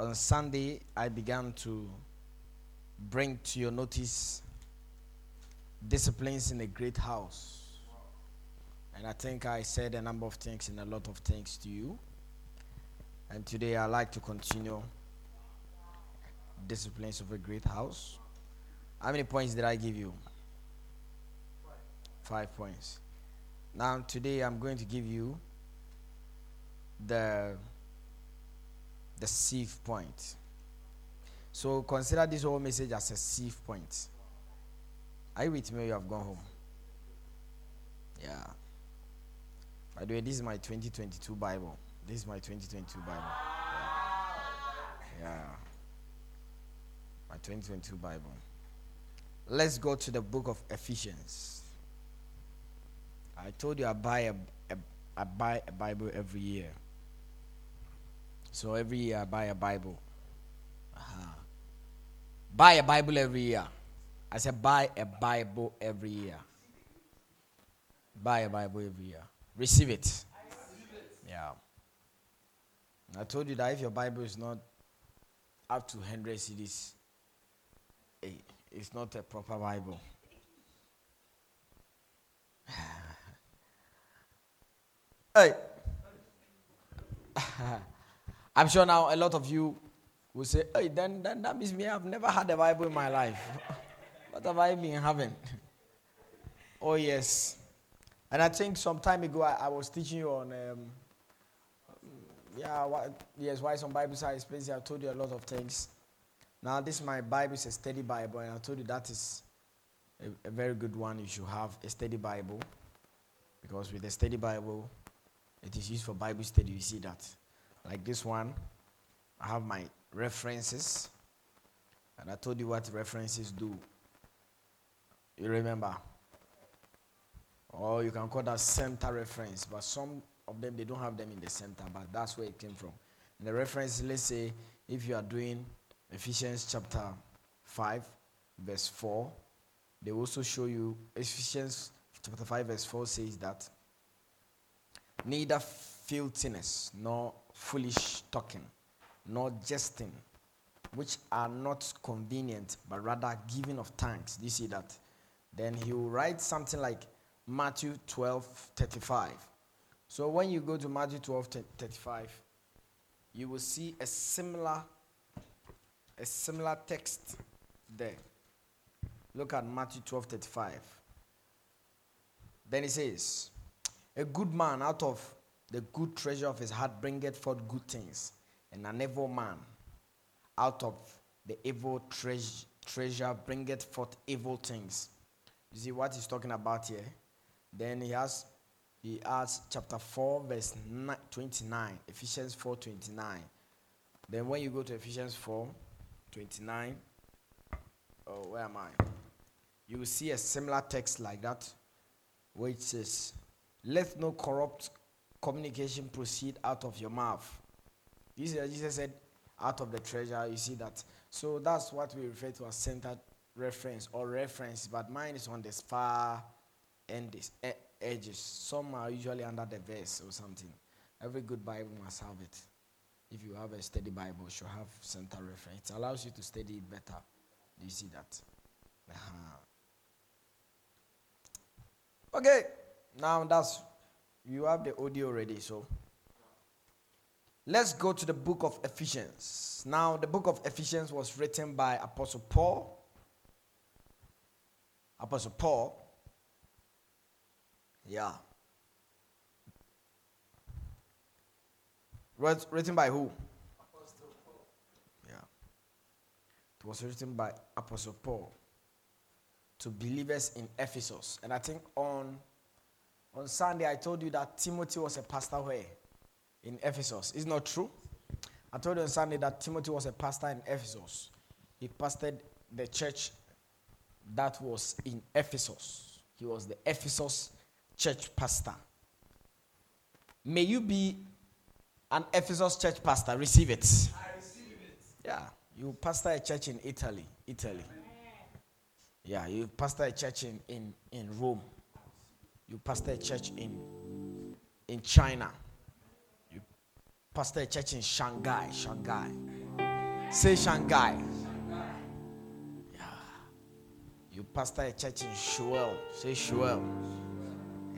on Sunday, I began to bring to your notice disciplines in a great house. And I think I said a number of things and a lot of things to you. And today i like to continue disciplines of a great house. How many points did I give you? Five points. Now, today I'm going to give you the the sieve point. So consider this whole message as a sieve point. Are you with me? You have gone home. Yeah. By the way, this is my 2022 Bible. This is my 2022 Bible. Yeah. yeah. My 2022 Bible. Let's go to the book of Ephesians. I told you I buy a, a I buy a Bible every year. So every year I buy a Bible. Uh-huh. Buy a Bible every year. I said buy a Bible every year. Buy a Bible every year. Receive it. Yeah. I told you that if your Bible is not up to 100 cedis, eh, it's not a proper Bible. hey. I'm sure now a lot of you will say, hey, then, then that means me, I've never had a Bible in my life. what have I been having? oh, yes. And I think some time ago I, I was teaching you on, um, yeah, what, yes, why some Bibles are expensive. I told you a lot of things. Now, this my Bible is a study Bible, and I told you that is a, a very good one. You should have a study Bible because with a study Bible, it is used for Bible study. You see that like this one. I have my references, and I told you what references do. You remember? Or you can call that center reference, but some of them they don't have them in the center, but that's where it came from. And the reference, let's say, if you are doing Ephesians chapter 5, verse 4, they also show you Ephesians chapter 5, verse 4 says that neither filthiness nor foolish talking, nor jesting, which are not convenient, but rather giving of thanks. Do you see that? Then he will write something like Matthew 12 35. So when you go to Matthew 12 35, you will see a similar a similar text there. Look at Matthew 12 35. Then he says, A good man out of the good treasure of his heart bringeth forth good things, and an evil man out of the evil treasure, bringeth forth evil things. You see what he's talking about here? Then he has he adds chapter 4, verse 29, Ephesians 4 29. Then when you go to Ephesians 4 29, oh, where am I? You will see a similar text like that, which says, Let no corrupt communication proceed out of your mouth. Jesus said, out of the treasure, you see that. So that's what we refer to as centered reference or reference, but mine is on the far end edges. Some are usually under the verse or something. Every good Bible must have it. If you have a steady Bible, you should have center reference. It allows you to study it better. Do you see that? Uh-huh. Okay, now that's you have the audio already, so let's go to the book of Ephesians. Now, the book of Ephesians was written by Apostle Paul. Apostle Paul. Yeah. Was written by who? Apostle Paul. Yeah. It was written by Apostle Paul to believers in Ephesus. And I think on on Sunday, I told you that Timothy was a pastor where? In Ephesus. Is not true? I told you on Sunday that Timothy was a pastor in Ephesus. He pastored the church that was in Ephesus. He was the Ephesus church pastor. May you be an Ephesus church pastor. Receive it. I receive it. Yeah. You pastor a church in Italy. Italy. Yeah, you pastor a church in, in, in Rome. You pastor a church in, in China. You pastor a church in Shanghai. Shanghai. Say Shanghai. Yeah. You pastor a church in Shuel. Say Shuel.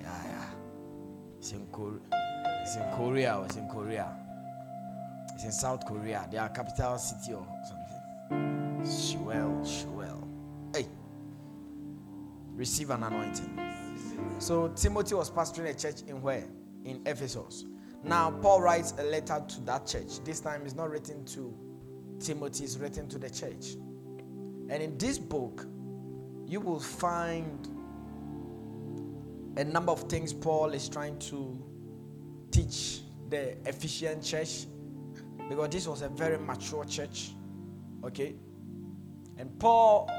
Yeah, yeah. It's in Korea. It's in Korea. Oh, it's in Korea. It's in South Korea. Their capital city or something. Shuel. Shuel. Hey. Receive an anointing. So Timothy was pastoring a church in where? In Ephesus. Now Paul writes a letter to that church. This time it's not written to Timothy, it's written to the church. And in this book, you will find a number of things Paul is trying to teach the Ephesian church because this was a very mature church. Okay? And Paul,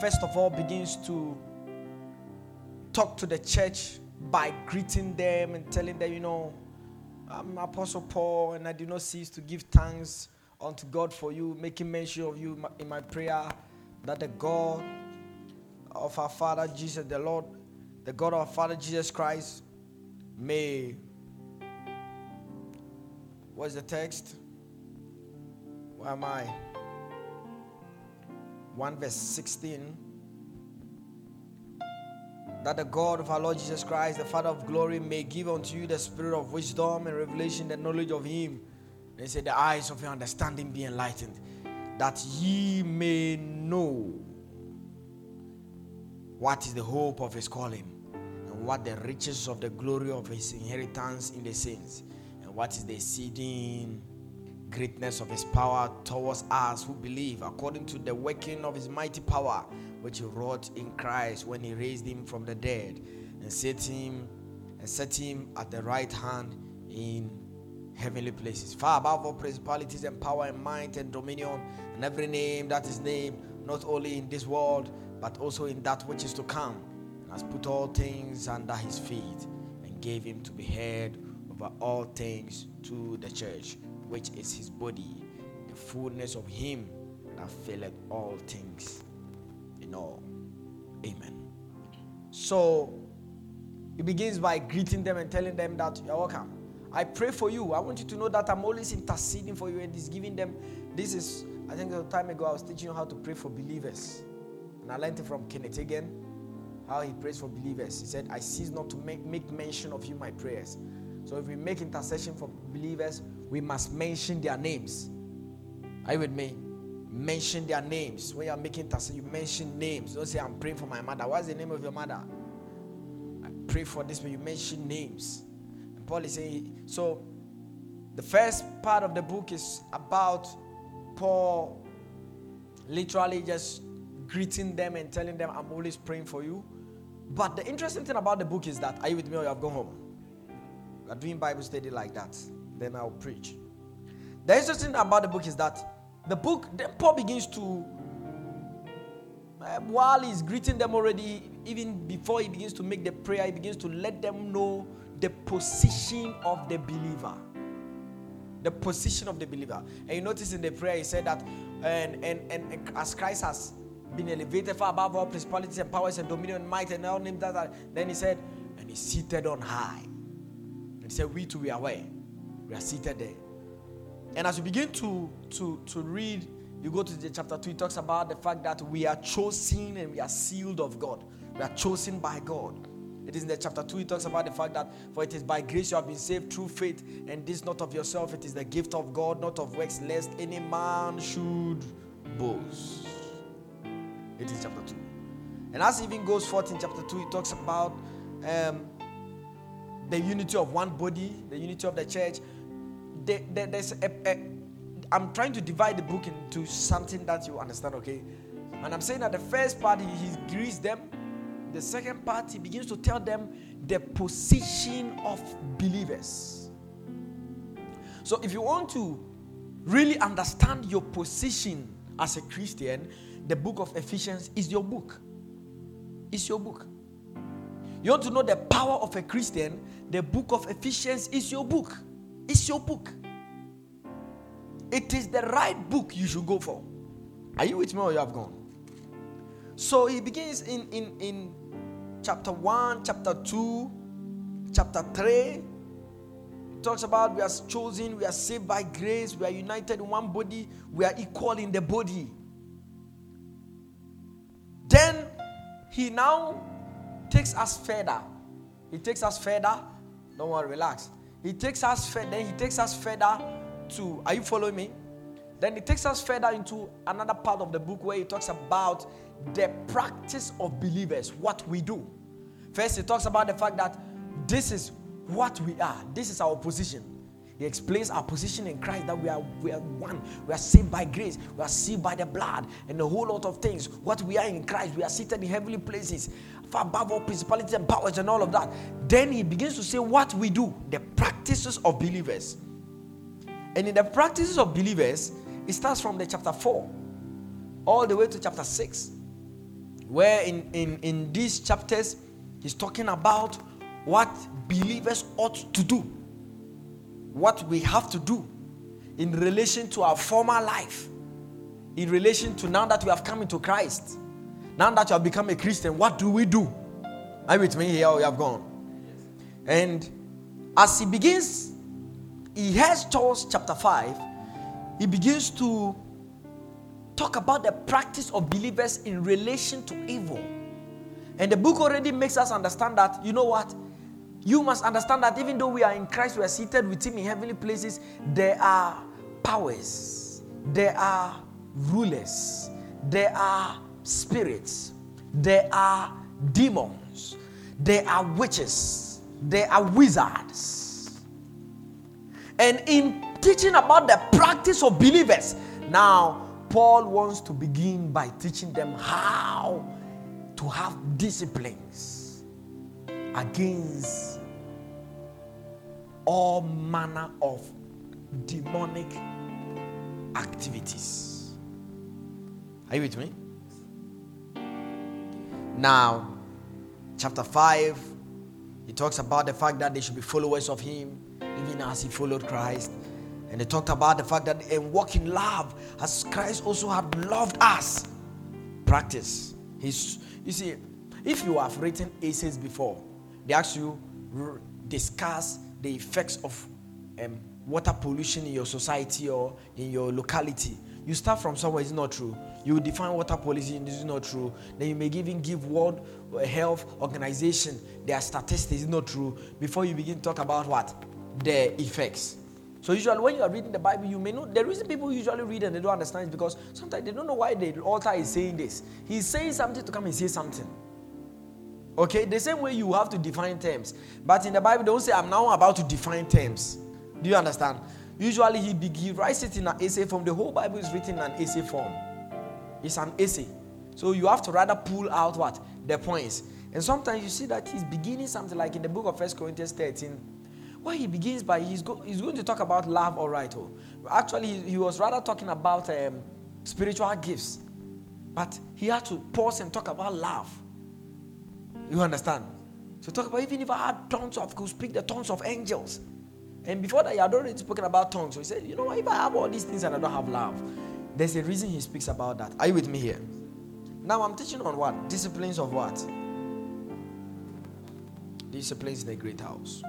first of all, begins to talk to the church by greeting them and telling them, you know, I'm Apostle Paul, and I do not cease to give thanks unto God for you, making mention of you in my prayer that the God of our Father Jesus, the Lord, the God of our Father Jesus Christ, may. What's the text? Where am I? 1 verse 16 that the God of our Lord Jesus Christ, the Father of glory, may give unto you the spirit of wisdom and revelation, the knowledge of Him. They say, The eyes of your understanding be enlightened, that ye may know what is the hope of His calling, and what the riches of the glory of His inheritance in the saints, and what is the exceeding greatness of His power towards us who believe, according to the working of His mighty power which he wrought in Christ when he raised him from the dead and set him and set him at the right hand in heavenly places, far above all principalities and power and might and dominion and every name that is named, not only in this world, but also in that which is to come, and has put all things under his feet, and gave him to be head over all things to the church, which is his body, the fullness of him that filleth all things all. Amen. So he begins by greeting them and telling them that you're welcome. I pray for you. I want you to know that I'm always interceding for you and he's giving them. This is, I think a time ago I was teaching you how to pray for believers. And I learned it from Kenneth Hagin, how he prays for believers. He said, I cease not to make, make mention of you my prayers. So if we make intercession for believers, we must mention their names. Are you with me? Mention their names. When you're making intercession, you mention names. Don't say, I'm praying for my mother. What's the name of your mother? I pray for this, but you mention names. And Paul is saying, so the first part of the book is about Paul literally just greeting them and telling them, I'm always praying for you. But the interesting thing about the book is that, are you with me or you have gone home? We are doing Bible study like that. Then I'll preach. The interesting thing about the book is that the book, then Paul begins to, uh, while he's greeting them already, even before he begins to make the prayer, he begins to let them know the position of the believer. The position of the believer. And you notice in the prayer, he said that, and, and, and, as Christ has been elevated far above all principalities and powers and dominion and might and all names that, that then he said, and he's seated on high. And he said, We too, we are where? We are seated there. And as you begin to, to, to read, you go to the chapter 2, it talks about the fact that we are chosen and we are sealed of God. We are chosen by God. It is in the chapter 2, it talks about the fact that for it is by grace you have been saved through faith, and this not of yourself, it is the gift of God, not of works, lest any man should boast. It is chapter 2. And as even goes forth in chapter 2, it talks about um, the unity of one body, the unity of the church, there, there, there's a, a, I'm trying to divide the book into something that you understand, okay? And I'm saying that the first part, he, he greets them. The second part, he begins to tell them the position of believers. So if you want to really understand your position as a Christian, the book of Ephesians is your book. It's your book. You want to know the power of a Christian, the book of Ephesians is your book. It's your book. It is the right book you should go for. Are you with me or you have gone? So he begins in, in, in chapter 1, chapter 2, chapter 3. talks about we are chosen, we are saved by grace, we are united in one body, we are equal in the body. Then he now takes us further. He takes us further. Don't worry, relax. He takes us further. Then he takes us further to. Are you following me? Then it takes us further into another part of the book where he talks about the practice of believers, what we do. First, he talks about the fact that this is what we are, this is our position. He explains our position in Christ that we are, we are one. We are saved by grace. We are saved by the blood and a whole lot of things. What we are in Christ, we are seated in heavenly places, far above all principalities and powers and all of that. Then he begins to say what we do, the practices of believers. And in the practices of believers, it starts from the chapter 4 all the way to chapter 6, where in, in, in these chapters, he's talking about what believers ought to do what we have to do in relation to our former life, in relation to now that we have come into Christ, now that you have become a Christian, what do we do? Are you with me here you have gone? And as he begins, he has towards chapter 5, he begins to talk about the practice of believers in relation to evil. And the book already makes us understand that, you know what? You must understand that even though we are in Christ, we are seated with Him in heavenly places, there are powers, there are rulers, there are spirits, there are demons, there are witches, there are wizards. And in teaching about the practice of believers, now Paul wants to begin by teaching them how to have disciplines against all manner of demonic activities. Are you with me? Now, chapter 5, he talks about the fact that they should be followers of him, even as he followed Christ. And they talked about the fact that and walk in love as Christ also had loved us. Practice. He's, you see, if you have written essays before, they ask you discuss the effects of um, water pollution in your society or in your locality. You start from somewhere it's not true. You define water pollution this is not true. Then you may even give World Health Organization their statistics is not true before you begin to talk about what the effects. So usually when you are reading the Bible, you may know the reason people usually read and they don't understand is because sometimes they don't know why the author is saying this. He's saying something to come and say something. Okay, the same way you have to define terms. But in the Bible, don't say, I'm now about to define terms. Do you understand? Usually he, he writes it in an essay form. The whole Bible is written in an essay form. It's an essay. So you have to rather pull out what? The points. And sometimes you see that he's beginning something like in the book of First Corinthians 13. Well, he begins by he's, go, he's going to talk about love, all right. Oh. Actually, he, was rather talking about um, spiritual gifts. But he had to pause and talk about love. You understand? So talk about even if I had tongues of could speak the tongues of angels. And before that, he had already spoken about tongues. So he said, you know if I have all these things and I don't have love, there's a reason he speaks about that. Are you with me here? Now I'm teaching on what? Disciplines of what? Disciplines in the great house.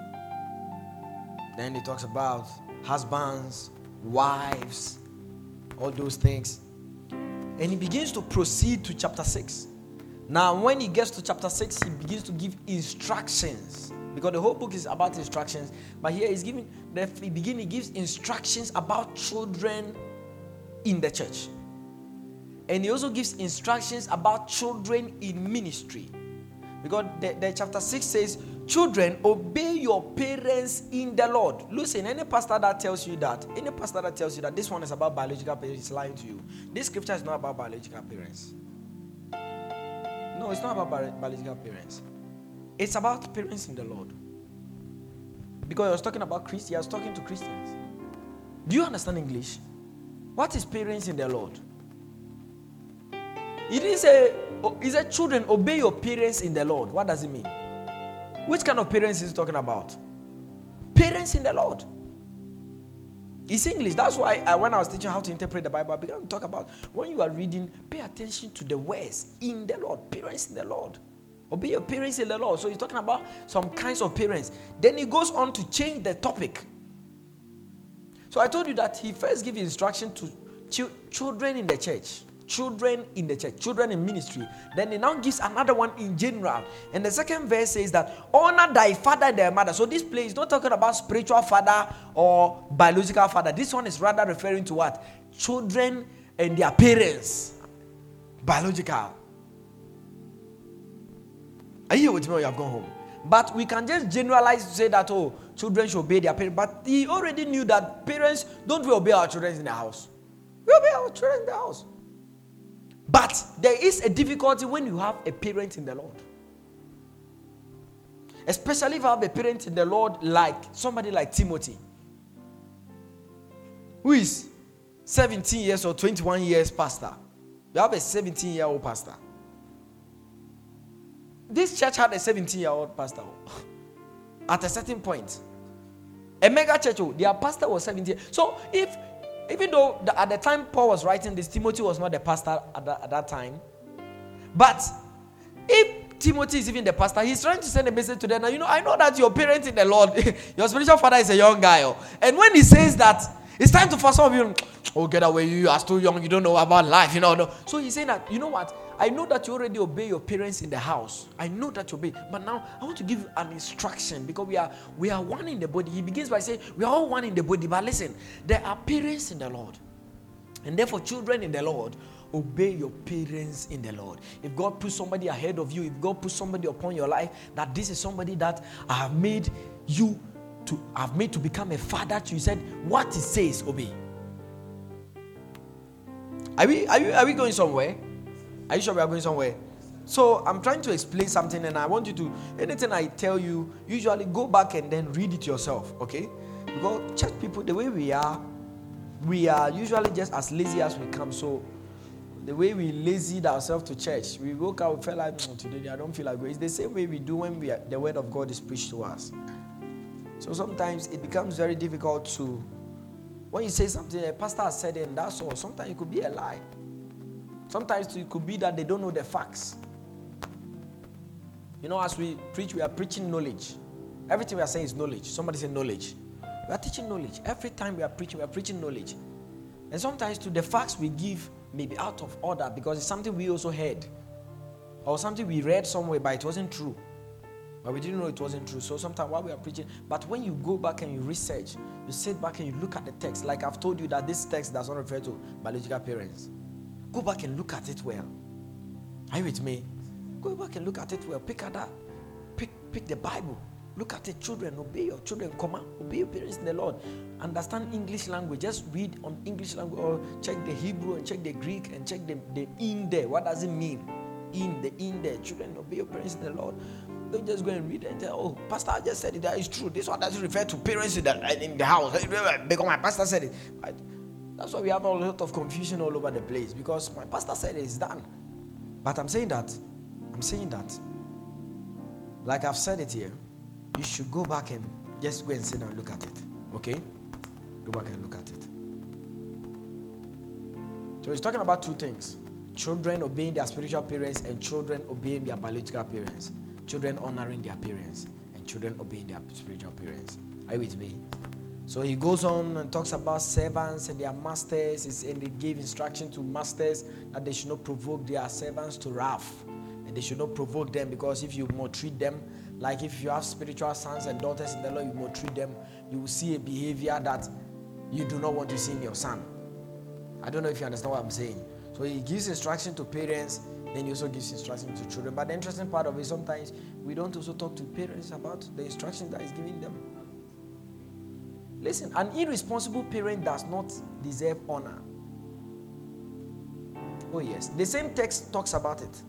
Then he talks about husbands, wives, all those things. And he begins to proceed to chapter 6. Now, when he gets to chapter 6, he begins to give instructions. Because the whole book is about instructions. But here he's giving, the beginning, he gives instructions about children in the church. And he also gives instructions about children in ministry. Because the, the chapter 6 says, Children, obey your parents in the Lord. Listen, any pastor that tells you that, any pastor that tells you that this one is about biological parents is lying to you. This scripture is not about biological parents. No, it's not about biological parents. It's about parents in the Lord. Because I was talking about Christians, I was talking to Christians. Do you understand English? What is parents in the Lord? It is a is a children obey your parents in the Lord. What does it mean? Which kind of parents is talking about? Parents in the Lord. It's English. That's why I, when I was teaching how to interpret the Bible, I began to talk about when you are reading, pay attention to the words in the Lord, parents in the Lord. Obey your parents in the Lord. So he's talking about some kinds of parents. Then he goes on to change the topic So I told you that he first gave instruction to ch- children in the church children in the church, children in ministry. Then he now gives another one in general. And the second verse says that honor thy father and thy mother. So this place is not talking about spiritual father or biological father. This one is rather referring to what? Children and their parents. Biological. Are you with me or you have gone home? But we can just generalize to say that, oh, children should obey their parents. But he already knew that parents don't we obey our children in the house. We obey our children in the house. But there is a difficulty when you have a parent in the Lord. Especially if you have a parent in the Lord like somebody like Timothy, who is 17 years or 21 years pastor. You have a 17 year old pastor. This church had a 17 year old pastor at a certain point. A mega church, oh, their pastor was 17. So if even though the, at the time Paul was writing this, Timothy was not the pastor at, the, at that time. But if Timothy is even the pastor, he's trying to send a message to them. Now, you know, I know that your parent in the Lord, your spiritual father is a young guy. Oh. And when he says that, it's time to for some of you, oh, get away, you are still young, you don't know about life, you know. No. So he's saying that, you know what? I know that you already obey your parents in the house. I know that you obey. But now I want to give you an instruction because we are we are one in the body. He begins by saying, We are all one in the body. But listen, there are parents in the Lord. And therefore, children in the Lord, obey your parents in the Lord. If God puts somebody ahead of you, if God puts somebody upon your life, that this is somebody that I have made you to have made to become a father to you, said, What it says, obey. Are we are we are we going somewhere? Are you sure we are going somewhere? So I'm trying to explain something, and I want you to anything I tell you, usually go back and then read it yourself, okay? Because church people, the way we are, we are usually just as lazy as we come. So the way we lazy ourselves to church, we woke up, we felt like oh, today I don't feel like going. It's the same way we do when we are, the word of God is preached to us. So sometimes it becomes very difficult to when you say something, a pastor has said it, and that's all. Sometimes it could be a lie. Sometimes it could be that they don't know the facts. You know, as we preach, we are preaching knowledge. Everything we are saying is knowledge. Somebody say knowledge. We are teaching knowledge. Every time we are preaching, we are preaching knowledge. And sometimes to the facts we give may be out of order because it's something we also heard. Or something we read somewhere, but it wasn't true. But we didn't know it wasn't true. So sometimes while we are preaching, but when you go back and you research, you sit back and you look at the text, like I've told you that this text does not refer to biological parents. Go back and look at it well. Are you with me? Go back and look at it well. Pick at that. Pick, pick the Bible. Look at the children. Obey your children. Come on. Obey your parents in the Lord. Understand English language. Just read on English language or check the Hebrew and check the Greek and check the, the in there. What does it mean? In the in there. Children, obey your parents in the Lord. Don't just go and read and tell, oh, Pastor I just said it. That is true. This one doesn't refer to parents in the, in the house. Because my pastor said it. That's why we have a lot of confusion all over the place because my pastor said it's done. But I'm saying that, I'm saying that, like I've said it here, you should go back and just go and sit and look at it. Okay? Go back and look at it. So he's talking about two things children obeying their spiritual parents and children obeying their biological parents. Children honoring their parents and children obeying their spiritual parents. Are you with me? So he goes on and talks about servants and their masters, and they gave instruction to masters that they should not provoke their servants to wrath. And they should not provoke them because if you maltreat them, like if you have spiritual sons and daughters in the Lord, you maltreat them, you will see a behavior that you do not want to see in your son. I don't know if you understand what I'm saying. So he gives instruction to parents, then he also gives instruction to children. But the interesting part of it, sometimes we don't also talk to parents about the instruction that he's giving them. Listen, an irresponsible parent does not deserve honor. Oh, yes. The same text talks about it.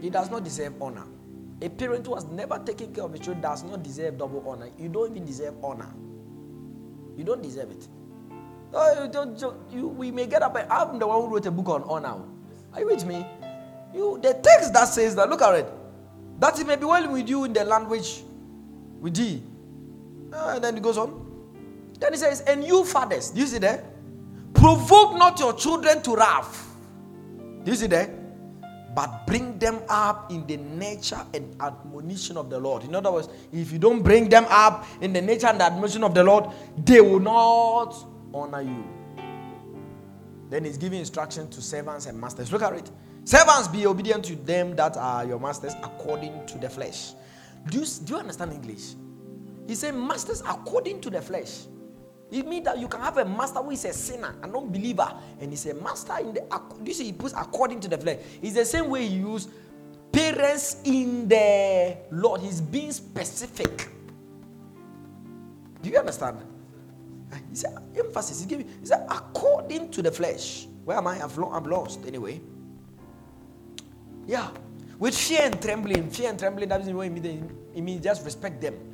He does not deserve honor. A parent who has never taken care of his children does not deserve double honor. You don't even deserve honor. You don't deserve it. Oh, you don't, you, we may get up. I'm the one who wrote a book on honor. Are you with me? You, the text that says that, look at it. That it may be well with you in the language with thee, uh, and then it goes on. Then he says, And you fathers, do you see there? Provoke not your children to wrath. Do you see there? but bring them up in the nature and admonition of the Lord. In other words, if you don't bring them up in the nature and the admonition of the Lord, they will not honor you. Then he's giving instruction to servants and masters. Look at it. Servants, be obedient to them that are your masters according to the flesh. Do you, do you understand English? He said, Masters according to the flesh. It means that you can have a master who is a sinner, a non-believer, and he's a master in the. You see, he puts according to the flesh. It's the same way he used parents in the Lord. He's being specific. Do you understand? He said emphasis. He gave. He said according to the flesh. Where am I? I've, I've lost anyway. Yeah, with fear and trembling. Fear and trembling. That doesn't mean it means just respect them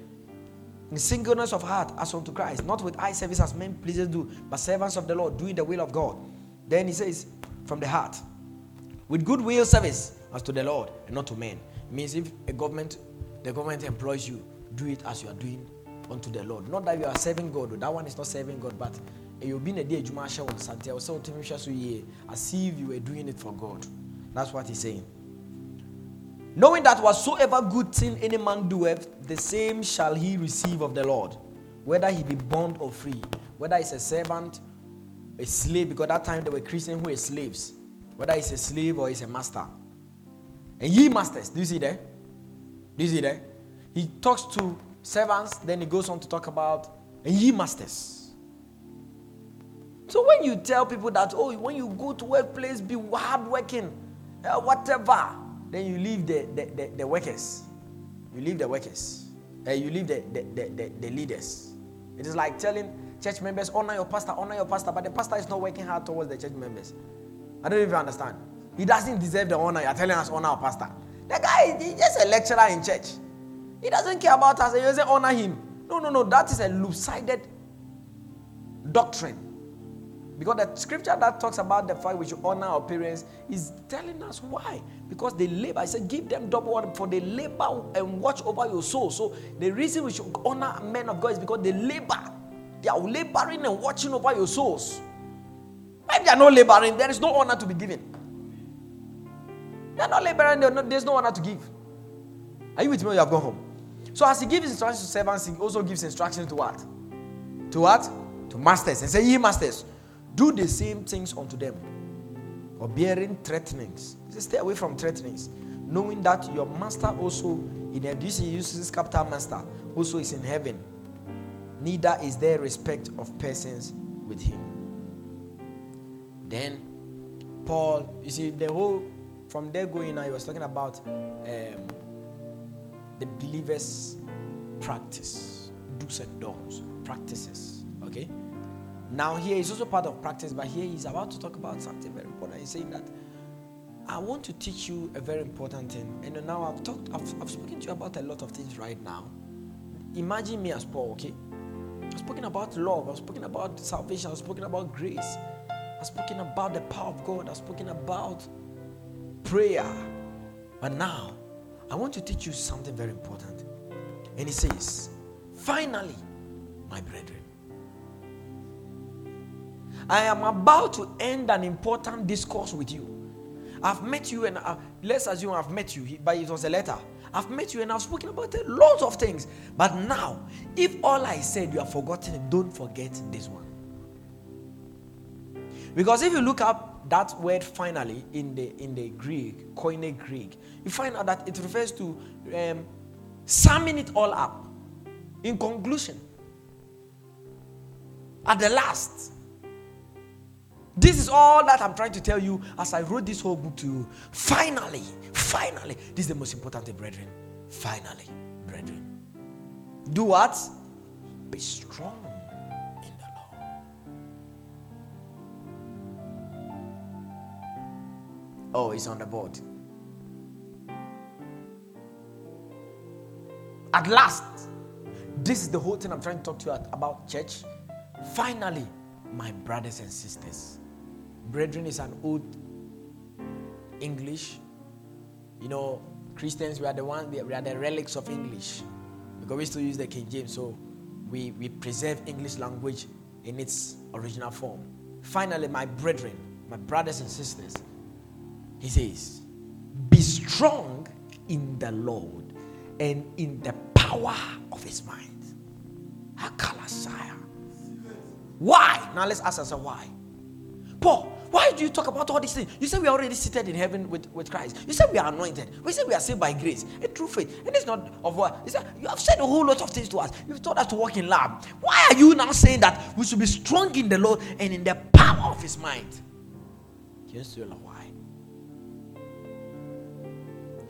in singleness of heart as unto Christ, not with eye service as men pleasers do, but servants of the Lord, doing the will of God. Then he says, from the heart, with good will service as to the Lord and not to men. Means if a government, the government employs you, do it as you are doing unto the Lord. Not that you are serving God, that one is not serving God, but eh, you've been a day Jumasha on Santiago, so as if you were eh, doing it for God. That's what he's saying. Knowing that whatsoever good thing any man doeth, the same shall he receive of the Lord, whether he be bond or free, whether he's a servant, a slave, because that time there were Christians who were slaves, whether he's a slave or he's a master. And ye masters, do you see there? Do you see there? He talks to servants, then he goes on to talk about and ye masters. So when you tell people that, oh, when you go to workplace, be hardworking, uh, whatever, then you leave the, the, the, the workers. You leave the workers. Uh, you leave the, the, the, the, leaders. It is like telling church members, honor your pastor, honor your pastor, but the pastor is not working hard towards the church members. I don't even understand. He doesn't deserve the honor. You're telling us honor our pastor. The guy is just a lecturer in church. He doesn't care about us. He doesn't honor him. No, no, no. That is a loop-sided doctrine. Because the scripture that talks about the fact we should honor our parents is telling us why. Because they labor. I said, give them double for they labor and watch over your soul. So the reason we should honor men of God is because they labor. They are laboring and watching over your souls. If they are not laboring, there is no honor to be given. They are not laboring, not, there's no honor to give. Are you with me? You have gone home. So as he gives instructions to servants, he also gives instructions to what? To what? To masters. And say, ye masters do the same things unto them. Or bearing threatenings. Stay away from threatenings. Knowing that your master also, in addition, he uses capital master, also is in heaven. Neither is there respect of persons with him. Then Paul, you see, the whole from there going now, he was talking about um, the believers' practice, do's and don'ts, practices. Okay, now, here is also part of practice, but here he's about to talk about something very important. He's saying that I want to teach you a very important thing. And now I've talked, I've, I've spoken to you about a lot of things right now. Imagine me as Paul, okay? I've spoken about love, I've spoken about salvation, I've spoken about grace, I've spoken about the power of God, I've spoken about prayer. But now, I want to teach you something very important. And he says, Finally, my brethren, I am about to end an important discourse with you. I've met you, and uh, let's assume I've met you, but it was a letter. I've met you and I've spoken about a lot of things. But now, if all I said you have forgotten, don't forget this one. Because if you look up that word finally in the in the Greek, Koine Greek, you find out that it refers to um, summing it all up. In conclusion, at the last, this is all that I'm trying to tell you as I wrote this whole book to you. Finally, finally, this is the most important thing, brethren. Finally, brethren. Do what? Be strong in the Lord. Oh, it's on the board. At last, this is the whole thing I'm trying to talk to you about, church. Finally, my brothers and sisters Brethren is an old English. You know, Christians, we are the ones, we are the relics of English. Because we still use the King James, so we, we preserve English language in its original form. Finally, my brethren, my brothers and sisters, he says, Be strong in the Lord and in the power of his mind. Why? Now let's ask ourselves why. Paul, why do you talk about all these things? You say we are already seated in heaven with, with Christ. You say we are anointed. We say we are saved by grace and true faith. And it's not of what? You said you have said a whole lot of things to us. You've taught us to walk in love. Why are you now saying that we should be strong in the Lord and in the power of His mind? Yes, you know why.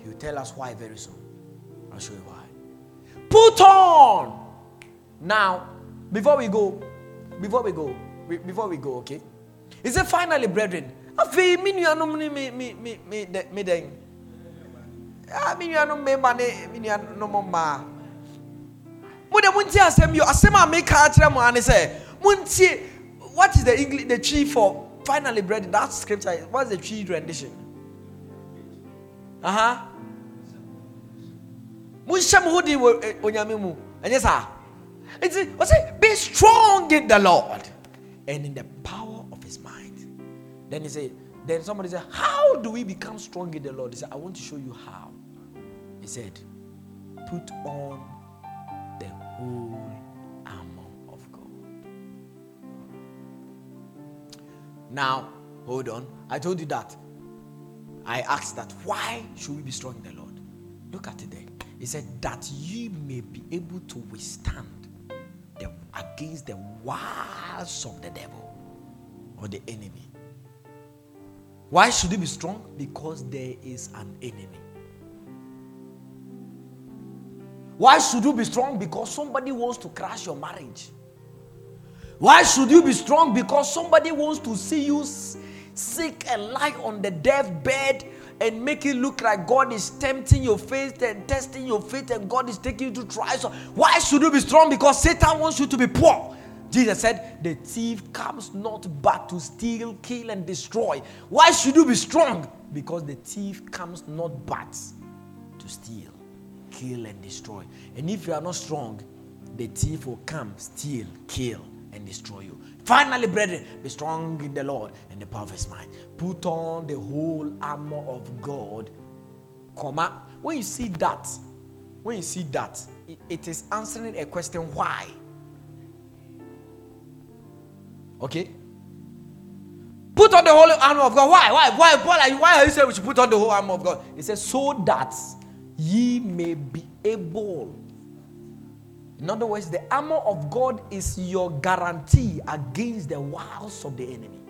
He'll tell us why very soon. I'll show you why. Put on. Now, before we go, before we go, before we go, okay? He said, finally, brethren, afei me nuanom ne me me me me me den ah me nuanom me ma ne me nuanom mmaa mo de muntie asɛm yo asɛm a meka akyerɛ mo ane sɛ muntie what is the english the Twi for finally brethren? That scripture what's the Twi rendition? Aha monhyɛ mo ho din wɔ onyame mu. Be strong in the lord and in the power then he said, then somebody said, How do we become strong in the Lord? He said, I want to show you how. He said, Put on the whole armor of God. Now, hold on. I told you that. I asked that why should we be strong in the Lord? Look at it there. He said that ye may be able to withstand the, against the wiles of the devil or the enemy. Why should you be strong? Because there is an enemy. Why should you be strong? Because somebody wants to crash your marriage. Why should you be strong? Because somebody wants to see you sick and lie on the deathbed and make it look like God is tempting your faith and testing your faith and God is taking you to try. So why should you be strong? Because Satan wants you to be poor. Jesus said, The thief comes not but to steal, kill, and destroy. Why should you be strong? Because the thief comes not but to steal, kill, and destroy. And if you are not strong, the thief will come, steal, kill, and destroy you. Finally, brethren, be strong in the Lord and the power of his mind. Put on the whole armor of God. Comma. When you see that, when you see that, it is answering a question why. Okay? Put on the whole armor of God. Why? Why? Why? Why, why are you saying we should put on the whole armor of God? He says, so that ye may be able. In other words, the armor of God is your guarantee against the wiles of the enemy.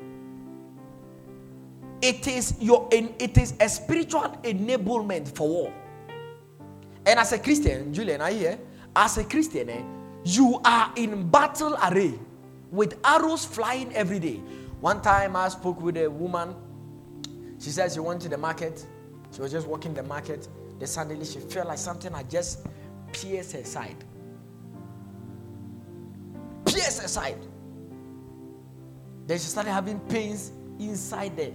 It is your it is a spiritual enablement for war. And as a Christian, Julian, are you here? As a Christian, eh, you are in battle array with arrows flying every day. One time I spoke with a woman. She said she went to the market. She was just walking the market. Then suddenly she felt like something had just pierced her side. Pierced her side. Then she started having pains inside there.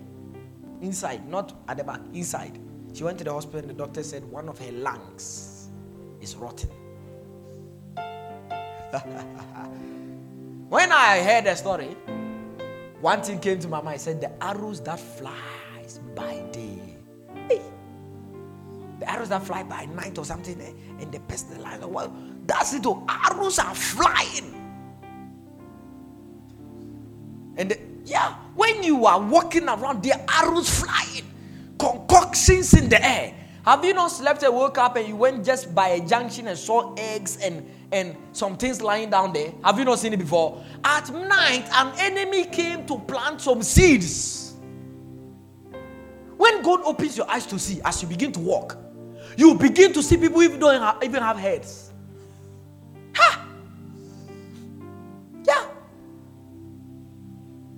Inside, not at the back, inside. She went to the hospital and the doctor said one of her lungs is rotten. When I heard the story, one thing came to my mind. I said, The arrows that flies by day. Hey, the arrows that fly by night or something, eh, and the pestilence. Well, that's it. Oh, arrows are flying. And the, yeah, when you are walking around, are arrows flying, concoctions in the air. Have you not slept and woke up and you went just by a junction and saw eggs and and some things lying down there. Have you not seen it before? At night, an enemy came to plant some seeds. When God opens your eyes to see, as you begin to walk, you begin to see people even don't even have heads. Ha! Yeah.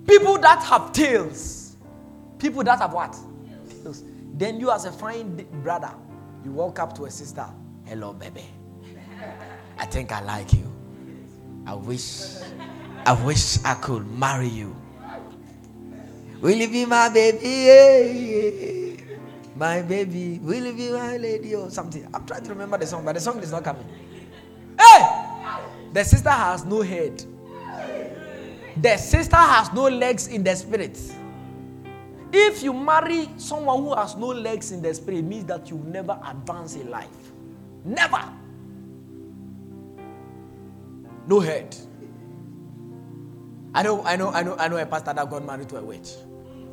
People that have tails. People that have what? Tails. Then you, as a fine brother, you walk up to a sister. Hello, baby. I think I like you. I wish, I wish I could marry you. Will you be my baby? My baby, will you be my lady or something? I'm trying to remember the song, but the song is not coming. Hey! The sister has no head. The sister has no legs in the spirit. If you marry someone who has no legs in the spirit, it means that you never advance in life. Never. No head. I know, I know, I know, I know a pastor that got married to a witch.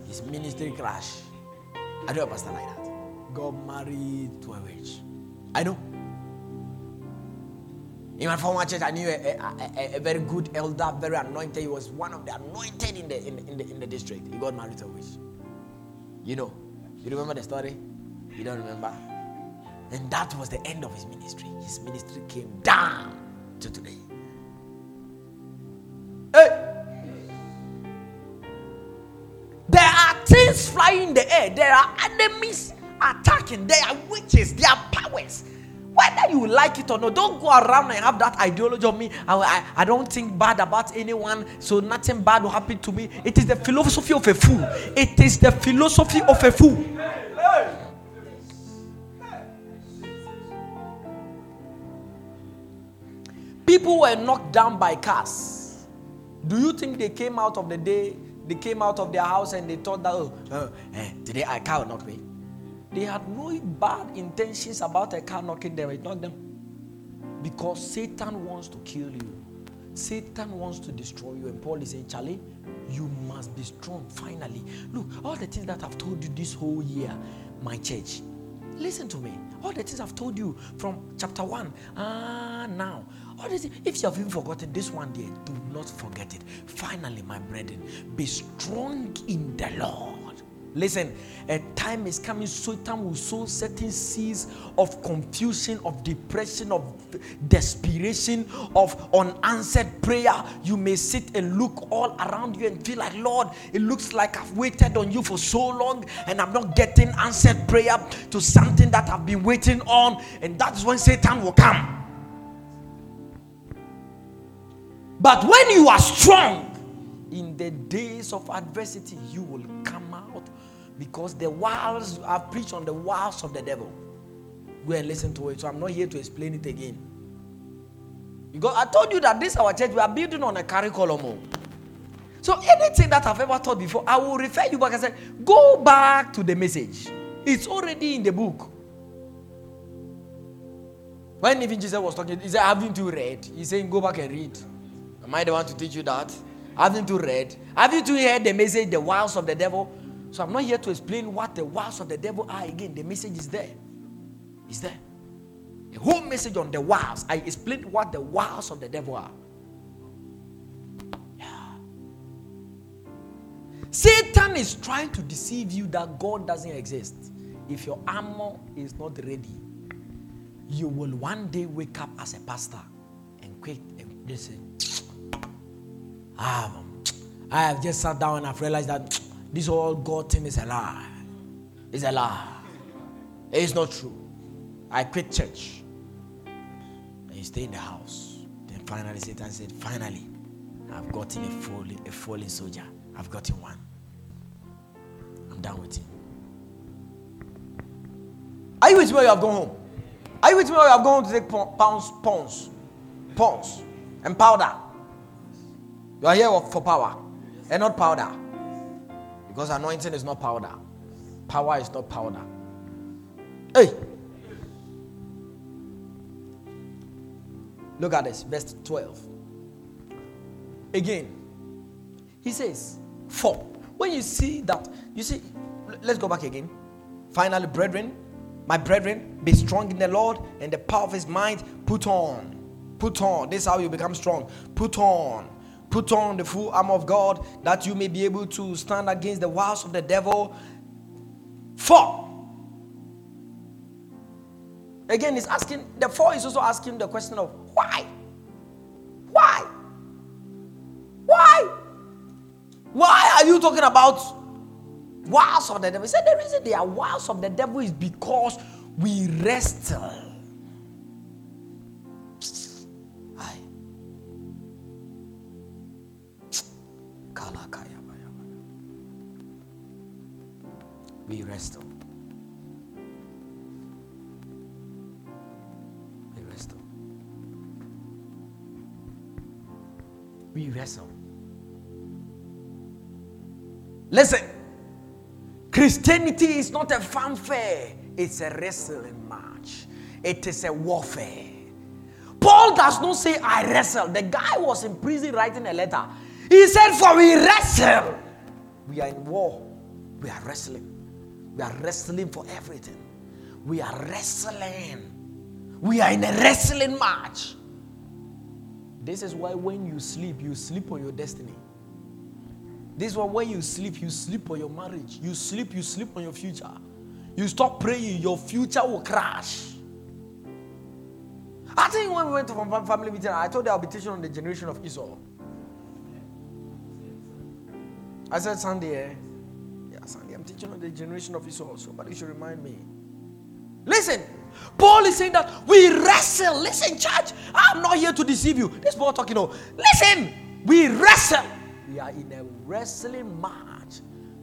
His ministry crash. I know a pastor like that. Got married to a witch. I know. In my former church, I knew a, a, a, a, very good elder, very anointed. He was one of the anointed in the, in, in, the, in the district. He got married to a witch. You know. You remember the story? You don't remember? And that was the end of his ministry. His ministry came down to today. Hey! There are things flying in the air. There are enemies attacking. There are witches. There are powers whether you like it or not, don't go around and have that ideology of me. I, I, I, don't think bad about anyone, so nothing bad will happen to me. It is the philosophy of a fool. It is the philosophy of a fool. People were knocked down by cars. Do you think they came out of the day, they came out of their house and they thought that, oh, uh, eh, today I can't knock me? They had no bad intentions about a car knocking them. It knocked them. Because Satan wants to kill you. Satan wants to destroy you. And Paul is saying, Charlie, you must be strong finally. Look, all the things that I've told you this whole year, my church, listen to me. All the things I've told you from chapter 1, ah, now. All this, if you have even forgotten this one day, do not forget it. Finally, my brethren, be strong in the Lord Listen, a time is coming, Satan will sow certain seeds of confusion, of depression, of desperation, of unanswered prayer. You may sit and look all around you and feel like, Lord, it looks like I've waited on you for so long and I'm not getting answered prayer to something that I've been waiting on. And that's when Satan will come. But when you are strong, in the days of adversity, you will come out because the wiles I've preached on the wiles of the devil. Go and listen to it. So I'm not here to explain it again. Because I told you that this our church we are building on a curriculum. So anything that I've ever taught before, I will refer you back and say, go back to the message. It's already in the book. When even Jesus was talking, he said, Haven't you read? He's saying, Go back and read. Am I the one to teach you that? Haven't you read? Haven't you heard the message, the wiles of the devil? So I'm not here to explain what the wiles of the devil are again. The message is there. It's there. The whole message on the wiles. I explained what the wiles of the devil are. Yeah. Satan is trying to deceive you that God doesn't exist. If your armor is not ready, you will one day wake up as a pastor and quit and listen. Ah, I have just sat down and I've realized that this whole God thing is a lie. It's a lie. It's not true. I quit church. And you stay in the house. Then finally Satan said, Finally, I've gotten a fallen, a fallen soldier. I've gotten one. I'm done with him. Are you with me or you have gone home? Are you with me or you have gone home to take pounds, pounds, pounds, and powder? You are here for power and not powder. Because anointing is not powder, power is not powder. Hey! Look at this, verse 12. Again, he says, For when you see that, you see, let's go back again. Finally, brethren, my brethren, be strong in the Lord and the power of his mind. Put on, put on. This is how you become strong. Put on Put on the full armor of God that you may be able to stand against the wiles of the devil. Four. Again, he's asking, the four is also asking the question of why? Why? Why? Why are you talking about wiles of the devil? He said the reason they are wiles of the devil is because we wrestle we wrestle. We wrestle. We wrestle. Listen, Christianity is not a fanfare, it's a wrestling match, it is a warfare. Paul does not say, I wrestle. The guy was in prison writing a letter. He said, For we wrestle. We are in war. We are wrestling. We are wrestling for everything. We are wrestling. We are in a wrestling match. This is why when you sleep, you sleep on your destiny. This is why when you sleep, you sleep on your marriage. You sleep, you sleep on your future. You stop praying, your future will crash. I think when we went to family meeting, I told you I'll be teaching on the generation of Esau. I said Sunday, eh? Yeah, Sunday. I'm teaching on the generation of Esau. Somebody should remind me. Listen, Paul is saying that we wrestle. Listen, church, I'm not here to deceive you. This Paul talking. Oh, listen, we wrestle. We are in a wrestling match.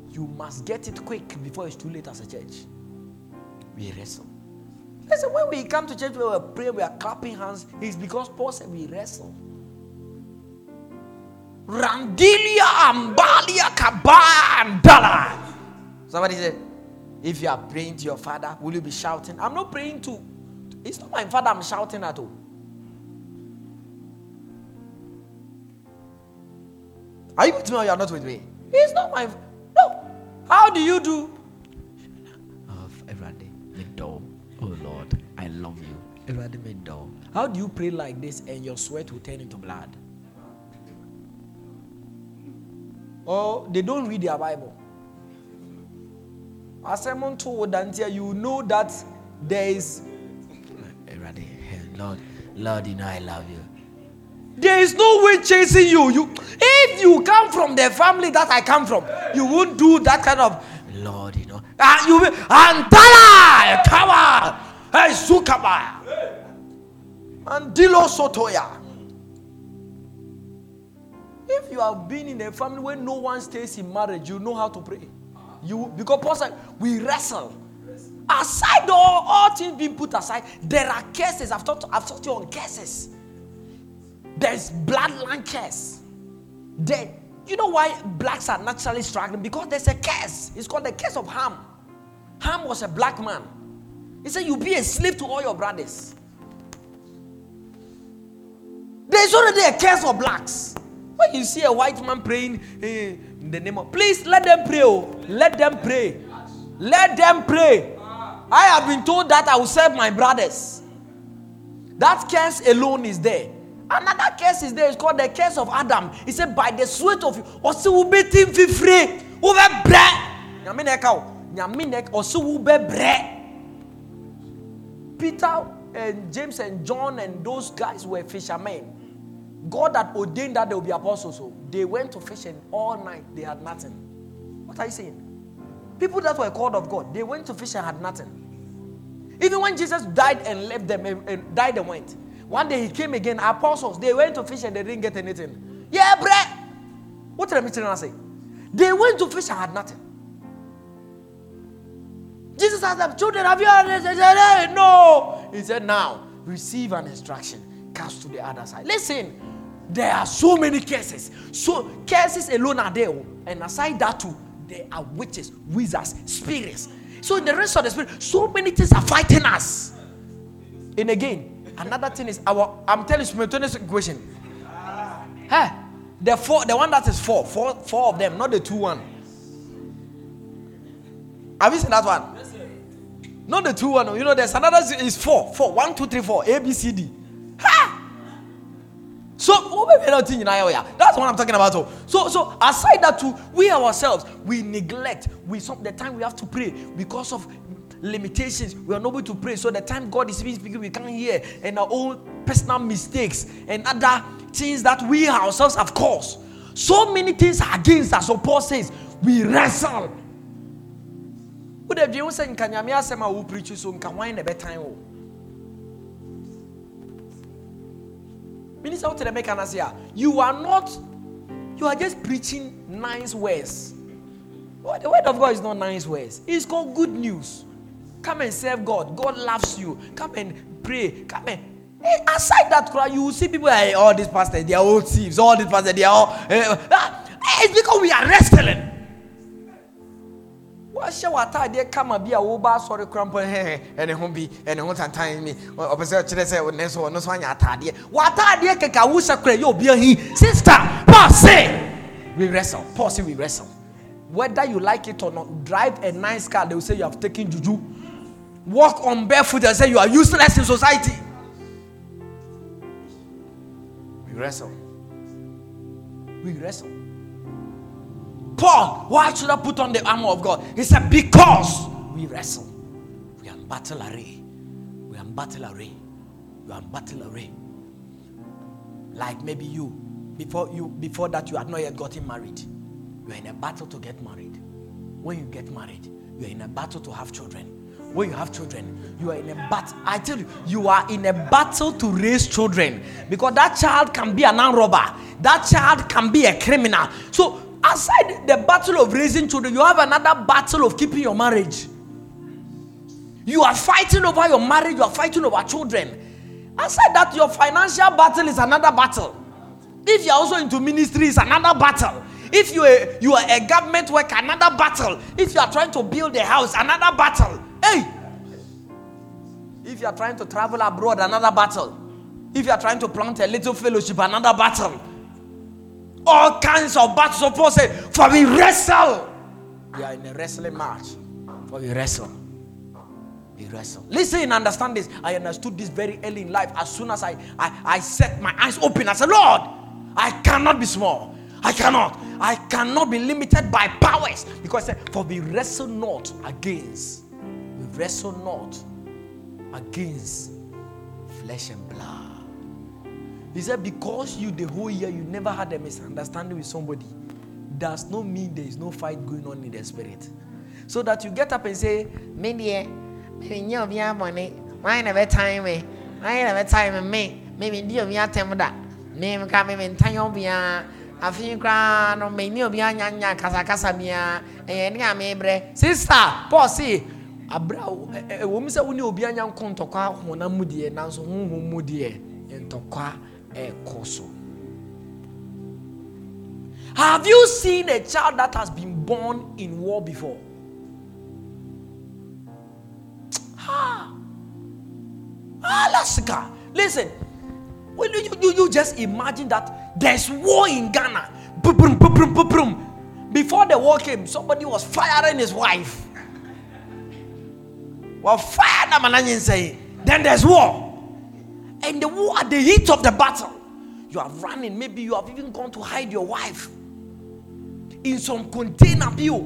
You must get it quick before it's too late as a church. We wrestle. Listen, when we come to church, we are praying, we are clapping hands. It's because Paul said we wrestle. Randilia, Ambalia, Kabandala. Somebody said, if you are praying to your father, will you be shouting? I'm not praying to, it's not my father I'm shouting at all. Are you with me or you are not with me? It's not my, no. How do you do? Oh, oh Lord, I love you. How do you pray like this and your sweat will turn into blood? Or they don't read their Bible. Assemon told until you know that there is. Lord, Lord, you know I love you. There is no way chasing you. You, if you come from the family that I come from, you won't do that kind of. Lord, you know, ah, you will. Antala, kawa, hey, sukaba, andilo sotoya. If you have been in a family where no one stays in marriage, you know how to pray. You because Paul said we wrestle. Aside all, all things being put aside, there are cases. I've taught, I've taught you on cases. There's bloodline curse. There, you know why blacks are naturally struggling? Because there's a curse. It's called the curse of Ham. Ham was a black man. He said, You be a slave to all your brothers. There's already a curse for blacks. When you see a white man praying eh, in the name of, please let them pray. Oh. Let them pray. Let them pray. I have been told that I will serve my brothers. That curse alone is there. Another case is there. It's called the case of Adam. He said, By the sweat of you, wo bɛ ti bɛ brɛ. Peter and James and John and those guys were fishermen. God had ordained that they will be apostles. So they went to fish and all night they had nothing. What are you saying? People that were called of God, they went to fish and had nothing. Even when Jesus died and left them and, died and went, one day he came again. Apostles, they went to fish and they didn't get anything. Yeah, bread. What did the missionary say? They went to fish and had nothing. Jesus asked them, Children, have you heard this? Said, No. He said, Now receive an instruction. Cast to the other side. Listen, there are so many cases. So cases alone are there. Oh. And aside that too, there are witches, wizards, spirits. So in the rest of the spirit, so many things are fighting us. And again, another thing is our I'm telling you simultaneous equation. Hey, the four, the one that is four, four, four of them, not the two one. Have you seen that one? Not the two one. Oh. You know, there's another is four, four, one, two, three, four, A, B, C, D. Ha! So that's what I'm talking about. Oh. So, so aside that too, we ourselves we neglect. We some the time we have to pray because of limitations. We are not able to pray. So the time God is speaking, we can't hear, and our own personal mistakes and other things that we ourselves have caused. So many things are against us. So Paul says we wrestle. Would have you said, "Can you say my preach so can a better time?" Oh. Minister the mechanic you are not, you are just preaching nice words. The word of God is not nice words. It's called good news. Come and serve God. God loves you. Come and pray. Come and Hey, aside that cry, you will see people hey, all these pastors, they are all thieves. All these pastors, they are all. Uh, uh, it's because we are wrestling. Wahyɛ w'ataadeɛ kama bi a woba asɔre kora mpo hɛhɛ ɛne ho bi ɛne ho tantan mi ɔpɛ sɛ ɔkyerɛ sɛ ɔne so ɔno so anya ataadeɛ. W'ataadeɛ kɛkɛ a wohyɛ kora yɛ obi ahi. Sister paul we wrestle. Paul we wrestle. Whether you like it or not drive a nice car they will say you have taken juju. Walk on barefoot and say you are useless in society. We wrestle. We wrestle Paul, why should I put on the armor of God? He said, Because we wrestle. We are in battle array. We are in battle array. We are in battle array. Like maybe you, before you before that you had not yet gotten married. You are in a battle to get married. When you get married, you are in a battle to have children. When you have children, you are in a battle. I tell you, you are in a battle to raise children because that child can be an arm robber. That child can be a criminal. So aside the battle of raising children, you have another battle of keeping your marriage. You are fighting over your marriage, you are fighting over children. Aside that, your financial battle is another battle. If you are also into ministry, it's another battle. If you are, you are a government worker, another battle. If you are trying to build a house, another battle. Hey! If you are trying to travel abroad, another battle. If you are trying to plant a little fellowship, another battle all kinds of battles. So Paul said, For we wrestle. We are in a wrestling match. For we wrestle. We wrestle. Listen and understand this. I understood this very early in life. As soon as I, I, I set my eyes open, I said, Lord, I cannot be small. I cannot. I cannot be limited by powers. Because for we wrestle not against. We wrestle not against flesh and blood he said, Because you the whole year you never had a misunderstanding with somebody, does not mean there is no fight going on in the spirit. So that you get up and say, me know me money, why never time me, why never time me, maybe dear me atem that, me come in time be a afei koraa no mani obi anyanya kasakasa bia ɛyɛ ne a mebrɛ sister paul se abra ɛwɔ mu sɛ wo ne obi anya nko ntɔkwa honam mu deɛ nanso honhom mu deɛ ntɔkwa have you seen a child that has been born in war before? Ah, Alaska. Listen, when you, you, you just imagine that there's war in Ghana. Boom, boom, boom, boom. Before the war came, somebody was firing his wife. Well, fire Then there's war and the war at the heat of the battle, you are running. Maybe you have even gone to hide your wife in some container bill,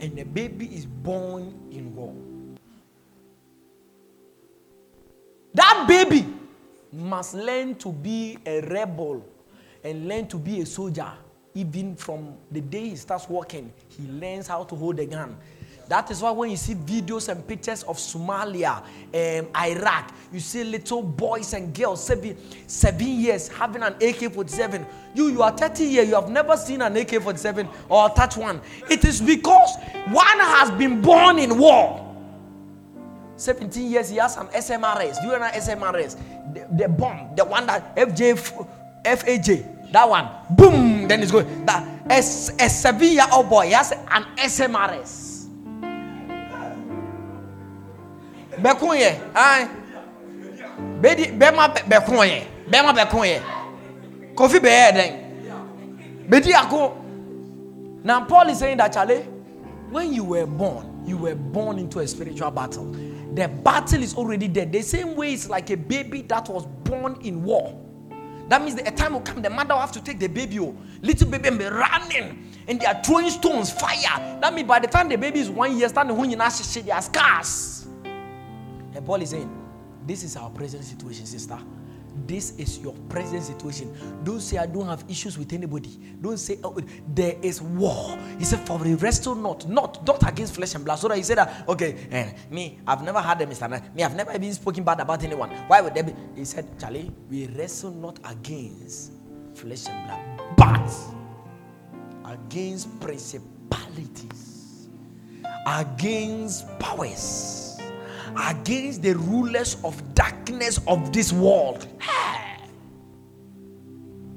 and the baby is born in war. That baby must learn to be a rebel and learn to be a soldier. Even from the day he starts walking, he learns how to hold a gun. That is why when you see videos and pictures of Somalia, um, Iraq, you see little boys and girls, seven, seven years, having an AK 47. You, you are 30 years, you have never seen an AK 47 or touch one. It is because one has been born in war. 17 years, he has some SMRS. Do you know SMRS? The, the bomb, the one that FJ, FAJ, that one, boom, then it's going. That, a, a seven year old boy, he has an SMRS. Bɛko yɛ an bɛdi bɛma bɛko yɛ bɛma bɛko yɛ kofi bɛyɛ dɛn bɛdi ako now paul is saying that Charlie, when you were born you were born into a spiritual battle. The battle is already there. The same way it's like a baby that was born in war. That means a time will come the mother will have to take the baby oh. Little baby and be running and they are throwing stones fire. That means by the time the baby is one year standing when you now they are scars Paul is saying, This is our present situation, sister. This is your present situation. Don't say I don't have issues with anybody. Don't say oh, there is war. He said, For the wrestle not, not, not against flesh and blood. So that he said that, okay, eh, me, I've never had a Mr. Me, I've never been spoken bad about anyone. Why would there be? He said, Charlie, we wrestle not against flesh and blood, but against principalities, against powers against the rulers of darkness of this world.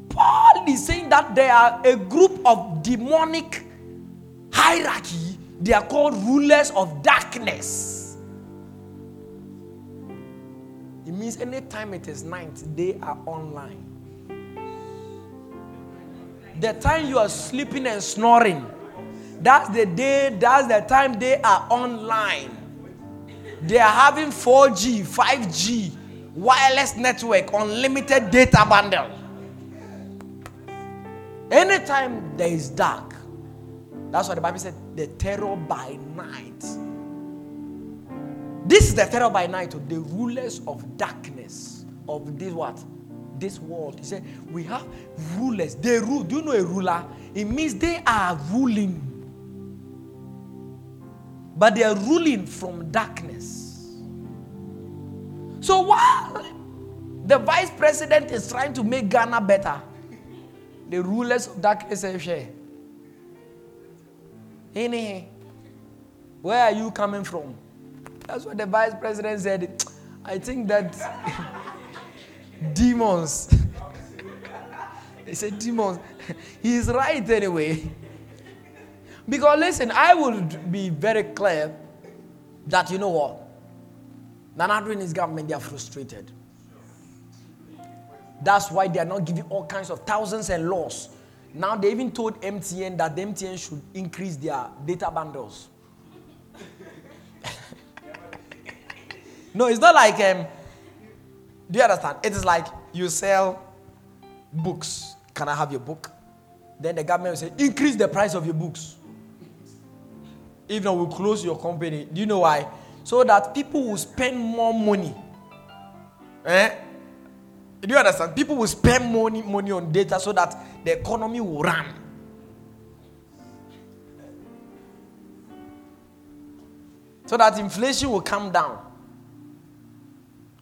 Paul is saying that there are a group of demonic hierarchy They are called rulers of darkness. It means anytime it is night, they are online. The time you are sleeping and snoring, that's the day, that's the time they are online. They are having 4G, 5G, wireless network, unlimited data bundle. Anytime there is dark, that's what the Bible said the terror by night. This is the terror by night of the rulers of darkness of this what? This world. He said, We have rulers. They rule. Do you know a ruler? It means they are ruling. But they are ruling from darkness. So while the vice president is trying to make Ghana better, the rulers of darkness say, share. Where are you coming from? That's what the vice president said. I think that demons. he said demons. He's right anyway. Because listen, I would be very clear that you know what? Nana and his government, they are frustrated. That's why they are not giving all kinds of thousands and laws. Now they even told MTN that the MTN should increase their data bundles. no, it's not like um, do you understand? It is like you sell books. Can I have your book? Then the government will say, increase the price of your books. If not, we'll close your company. Do you know why? So that people will spend more money. Eh? Do you understand? People will spend money, money on data so that the economy will run. So that inflation will come down.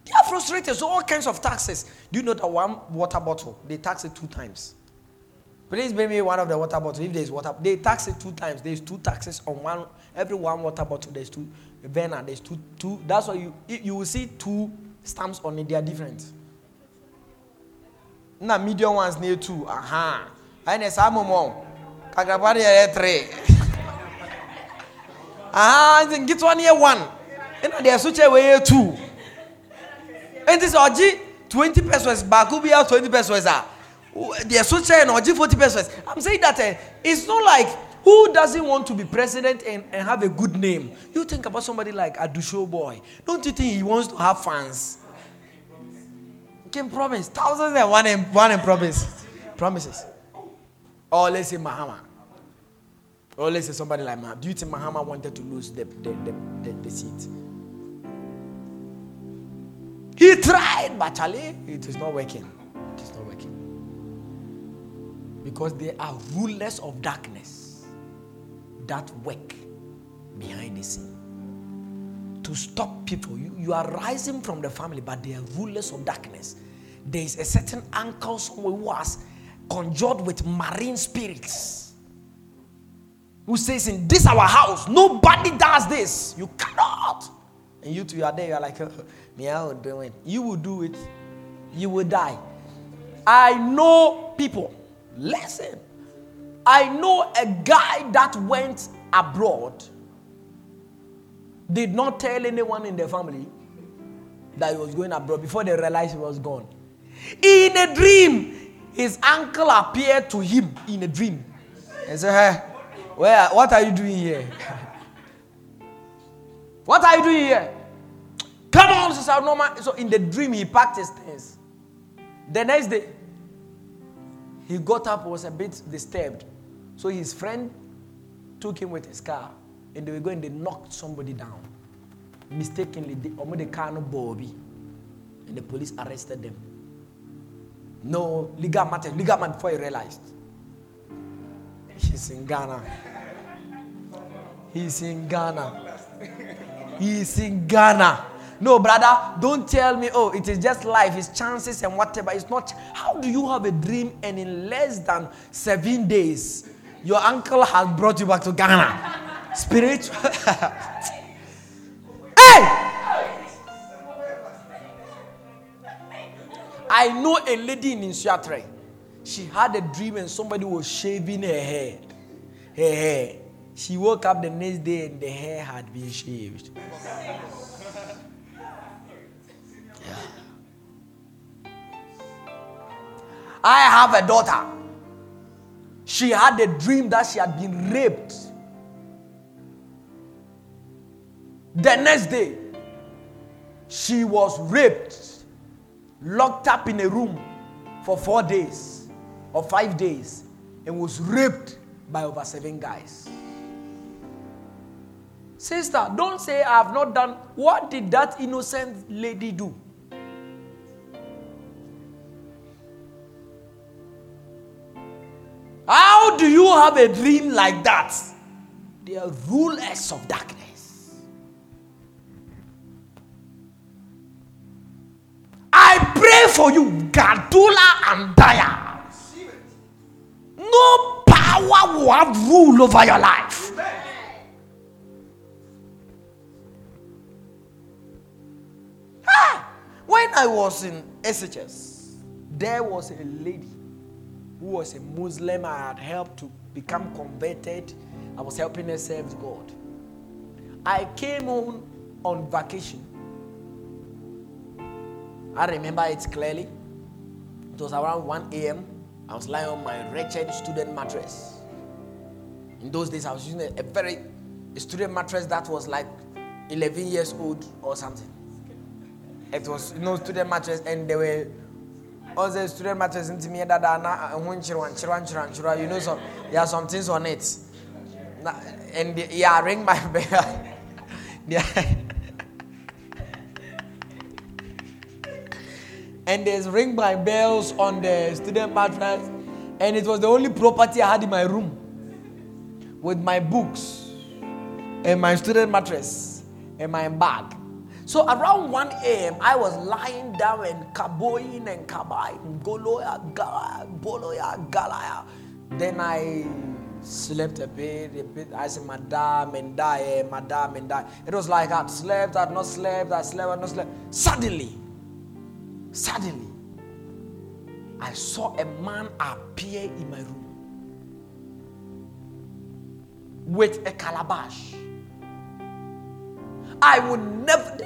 They are frustrated. So all kinds of taxes. Do you know that one water bottle, they tax it two times? Please bring me one of the water bottles. If there's water, they tax it two times. There's two taxes on one every one water bottle. There's two. Venna, there's two. Two. That's why you you will see two stamps on it. They are different na medium ones near two aha ɛna saa mɔmɔ kakraba de yɛ three aha nti nketewa no yɛ one ɛna deɛ so kyɛ wɔ yɛ two nti sɛ ɔgye twenty pesos baako bi yɛ twenty pesos a deɛ so kyɛ na ɔgye forty pesos i'm saying that uh, it's not like who doesn't want to be president and, and have a good name you think about somebody like adusho boy don't you think he wants to have fans Can promise thousands and one and one and promise promises. Or let's say Mahama. Or let's say somebody like Mahama. Do you think Mahama wanted to lose the, the, the, the, the seat? He tried, but Charlie, it is not working. It is not working. Because they are rulers of darkness that work behind the scene to stop people. You, you are rising from the family, but they are rulers of darkness. There is a certain uncle somewhere who has conjured with marine spirits. Who says, In this our house, nobody does this. You cannot. And you two are there, you're like, me, I will do it. You will do it. You will die. I know people. Listen. I know a guy that went abroad did not tell anyone in the family that he was going abroad before they realized he was gone. In a dream, his uncle appeared to him in a dream and said, Hey, where, what are you doing here? what are you doing here? Come on, sister Norma. So in the dream, he packed his things. The next day, he got up, was a bit disturbed. So his friend took him with his car and they were going, they knocked somebody down. Mistakenly, they the car no Bobby. And the police arrested them. No legal matter, legal man before he realized. He's in Ghana. He's in Ghana. He's in Ghana. No, brother, don't tell me, oh, it is just life, it's chances and whatever. It's not. How do you have a dream and in less than seven days, your uncle has brought you back to Ghana? Spiritual. hey! I know a lady in Insuatre. She had a dream and somebody was shaving her hair. Her hair. She woke up the next day and the hair had been shaved. Yeah. I have a daughter. She had a dream that she had been raped. The next day, she was raped, locked up in a room for four days or five days, and was raped by over seven guys. Sister, don't say I have not done. What did that innocent lady do? How do you have a dream like that? They are rulers of darkness. I pray for you, Gadula and Daya. No power will have rule over your life. Ah, when I was in SHS, there was a lady who was a Muslim I had helped to become converted. I was helping her serve God. I came home on vacation I remember it clearly. It was around 1 a.m. I was lying on my wretched student mattress. In those days, I was using a, a very a student mattress that was like 11 years old or something. It was you know student mattress, and there were other student mattress into me that are you know some there are some things on it. And yeah, ring my bell. yeah. and there's ring my bells on the student mattress and it was the only property i had in my room with my books and my student mattress and my bag so around 1 a.m i was lying down and kaboing and kabai goloya galaya boloya galaya then i slept a bit, a bit. I said, Madam and die, eh, Madam and die. It was like I'd slept, I'd not slept, I slept, I'd not slept. Suddenly, Suddenly, I saw a man appear in my room with a calabash. I would never,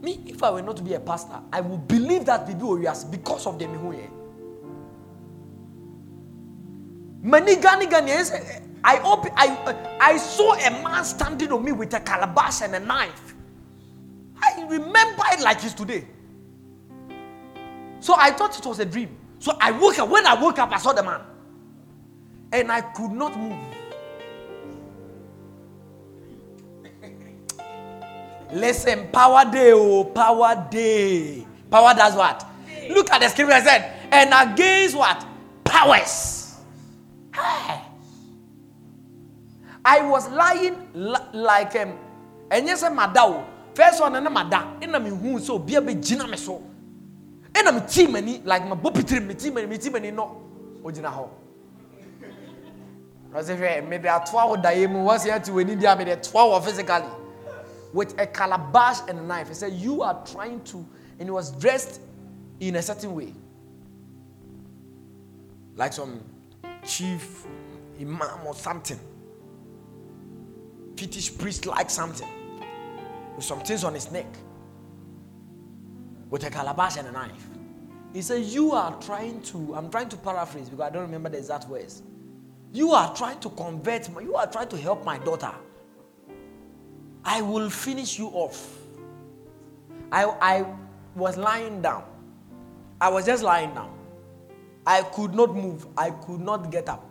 me, if I were not to be a pastor, I would believe that were yours because of the mihuye. Many Gani Ghanaians, eh, eh, I, op- I, eh, I saw a man standing on me with a calabash and a knife. I remember it like it's today. So I thought it was a dream. So I woke up. When I woke up, I saw the man. And I could not move. Listen, power day, oh, power day. Power does what? Look at the scripture. I said, and against what? Powers. I was lying like um, and yes, madao. First one, and mada. And I'm who so be a bit me so ɛna meti m'ani like mabɔ pitiri meti m'ani meti m'ani no ogyina hɔ ɔsɛ hwɛ mede atoa wo daeɛ mu wɔsɛ ate w'ani di a mede toa wɔ physically with a calabash and a knife he said you are trying to and he was dressed in a certain way like some chief imam or something fetish priest like something with some things on his neck with a calabash and a knife. He said, You are trying to, I'm trying to paraphrase because I don't remember the exact words. You are trying to convert, you are trying to help my daughter. I will finish you off. I, I was lying down. I was just lying down. I could not move. I could not get up.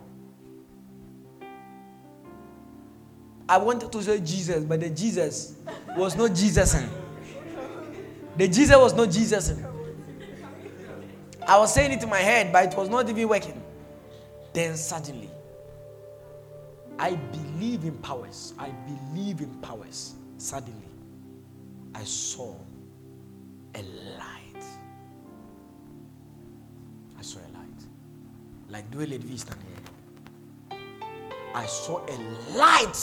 I wanted to say Jesus, but the Jesus was not Jesus. The Jesus was not Jesus. I was saying it in my head, but it was not even working. Then suddenly, I believe in powers. I believe in powers. Suddenly, I saw a light. I saw a light. Like Dwele Vista here. I saw a light.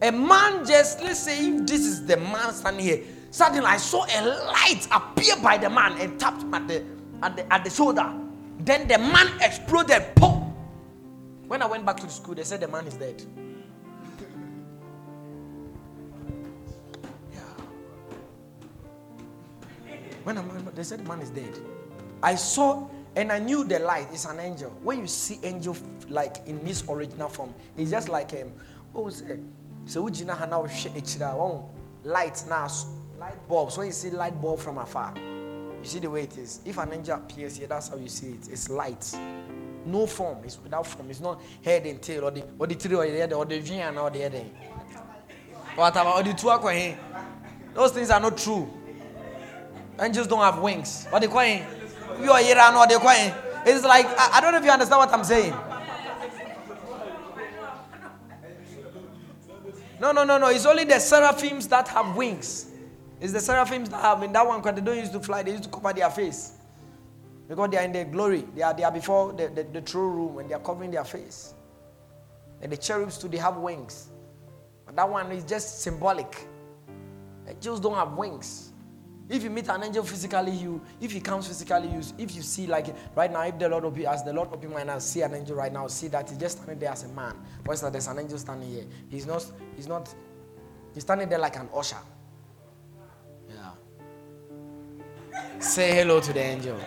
A man just, let's say, if this is the man standing here, Suddenly, I saw a light appear by the man and tapped at the, at the, at the shoulder. Then the man exploded. When I went back to the school, they said the man is dead. Yeah. When I went, they said the man is dead. I saw and I knew the light is an angel. When you see angel like in this original form, it's just like um, oh, so Ujina Hana light now light bulbs. When you see light bulb from afar, you see the way it is. If an angel appears here, that's how you see it. It's light. No form. It's without form. It's not head and tail or the or the tree or the other or the vian or the other. What about or the two Those things are not true. Angels don't have wings. What they call You are here and what they call It's like I, I don't know if you understand what I'm saying. No, no, no, no. It's only the seraphims that have wings. It's the seraphims that have in that one because they don't used to fly, they used to cover their face. Because they are in their glory. They are, they are before the, the, the true room and they are covering their face. And the cherubs too, they have wings. But that one is just symbolic. Angels don't have wings. If you meet an angel physically, you if he comes physically, you if you see like right now, if the Lord open as the Lord open my eyes, see an angel right now, see that he's just standing there as a man. For instance, there's an angel standing here. He's not. He's not. He's standing there like an usher. Say hello to the angel.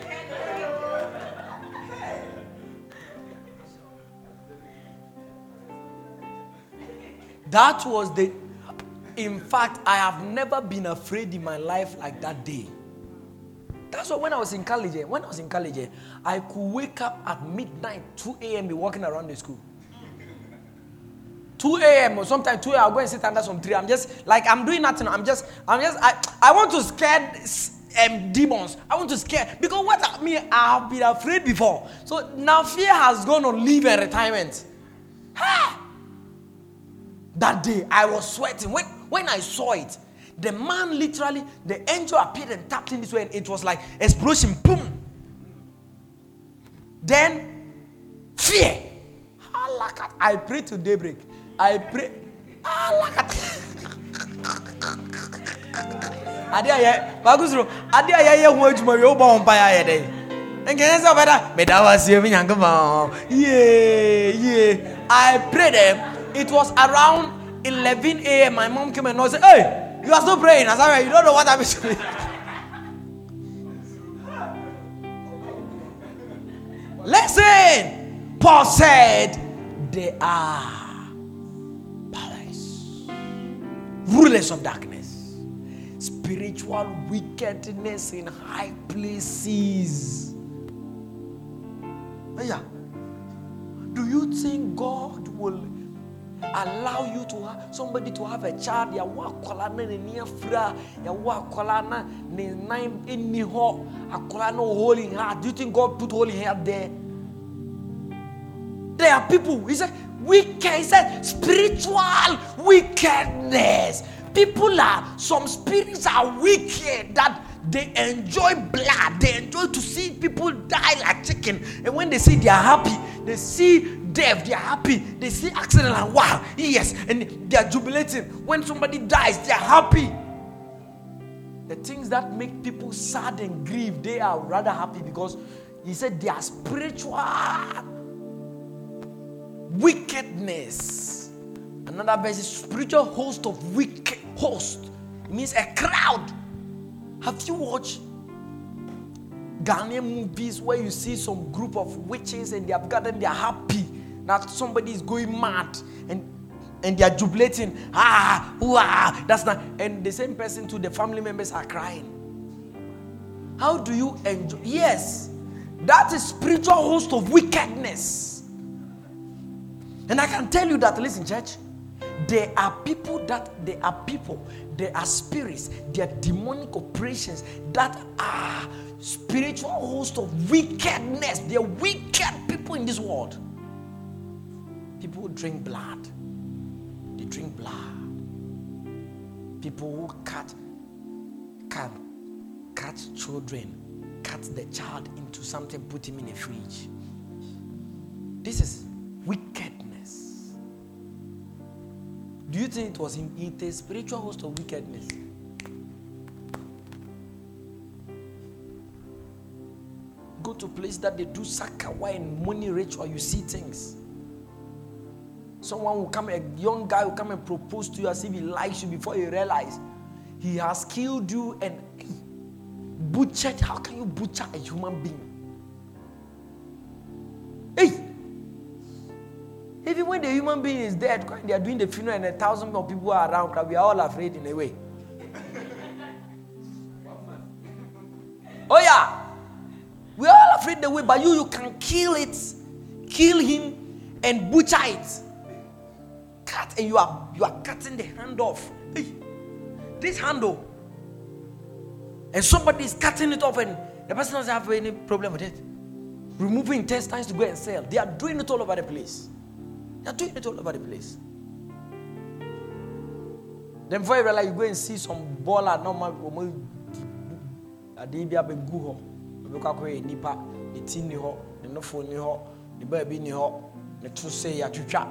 That was the in fact, I have never been afraid in my life like that day. That's why when I was in college, eh, when I was in college, eh, I could wake up at midnight, 2 a.m., be walking around the school. 2 a.m. or sometimes 2 a.m. I'll go and sit under some tree. I'm just like I'm doing nothing. I'm just, I'm just, I, I want to scare um, demons. I want to scare because what I mean, I've been afraid before. So now fear has gone on leave and retirement. Ha! That day I was sweating. When when I saw it, the man literally, the angel appeared and tapped in this way, and it was like explosion, boom. Then fear. I pray to daybreak. I pray. adeɛ ayɛ baako soro adeɛ ayɛ yɛ ho adwuma wie wobɔ ho mpa yɛ ayɛ dɛn nkɛnyɛ sɛ ɔbɛda meda wasie mi yee yee i prayed them it was around 11 a.m. My mom came and said, Hey, you are still praying. I said, You don't know what happened to me. Listen, Paul said, They are powers, rulers of darkness, spiritual wickedness in high places. Oh, yeah. Do you think God will allow you to have somebody to have a child yɛwɔ akwala na n'ani afira yɛwɔ akwala na ne nan ɛnni hɔ akwala na holy heart do you think God put holy heart there there are people he said wicked he said spiritual wickedness people are some spirits are wicked that they enjoy blood they enjoy to see people die like chicken and when they see they are happy they see death, they are happy. They see accident and wow, yes, and they are jubilating. When somebody dies, they are happy. The things that make people sad and grieve, they are rather happy because he said they are spiritual wickedness. Another verse is spiritual host of wicked host. It means a crowd. Have you watched Ghanaian movies where you see some group of witches and they have gotten, they are happy that somebody is going mad and and they are jubilating. Ah, ah, that's not. And the same person to the family members are crying. How do you enjoy? Yes, that is spiritual host of wickedness. And I can tell you that, listen, church, there are people that there are people, there are spirits, there are demonic operations that are spiritual host of wickedness. They are wicked people in this world. People who drink blood, they drink blood. People who cut, cut, cut children, cut the child into something, put him in a fridge. This is wickedness. Do you think it was in it a spiritual host of wickedness? Go to place that they do sakawa and money ritual, you see things. Someone will come, a young guy will come and propose to you as if he likes you before you realize he has killed you and butchered. How can you butcher a human being? Hey! Even when the human being is dead, they are doing the funeral and a thousand more people are around, we are all afraid in a way. oh, yeah. We are all afraid the way, but you, you can kill it, kill him, and butcher it. Cut, and you are you are cutting the hand off. Hey, this handle, and somebody is cutting it off, and the person doesn't have any problem with it. Removing intestines to go and sell. They are doing it all over the place. They are doing it all over the place. Then before you realize, you go and see some baller normal. Ade bi abegu hɔ obɛkɔ akɔyɛ nipa ne ti ni hɔ ne nofo ni hɔ ne baabi ni hɔ ne to se yɛatwitwa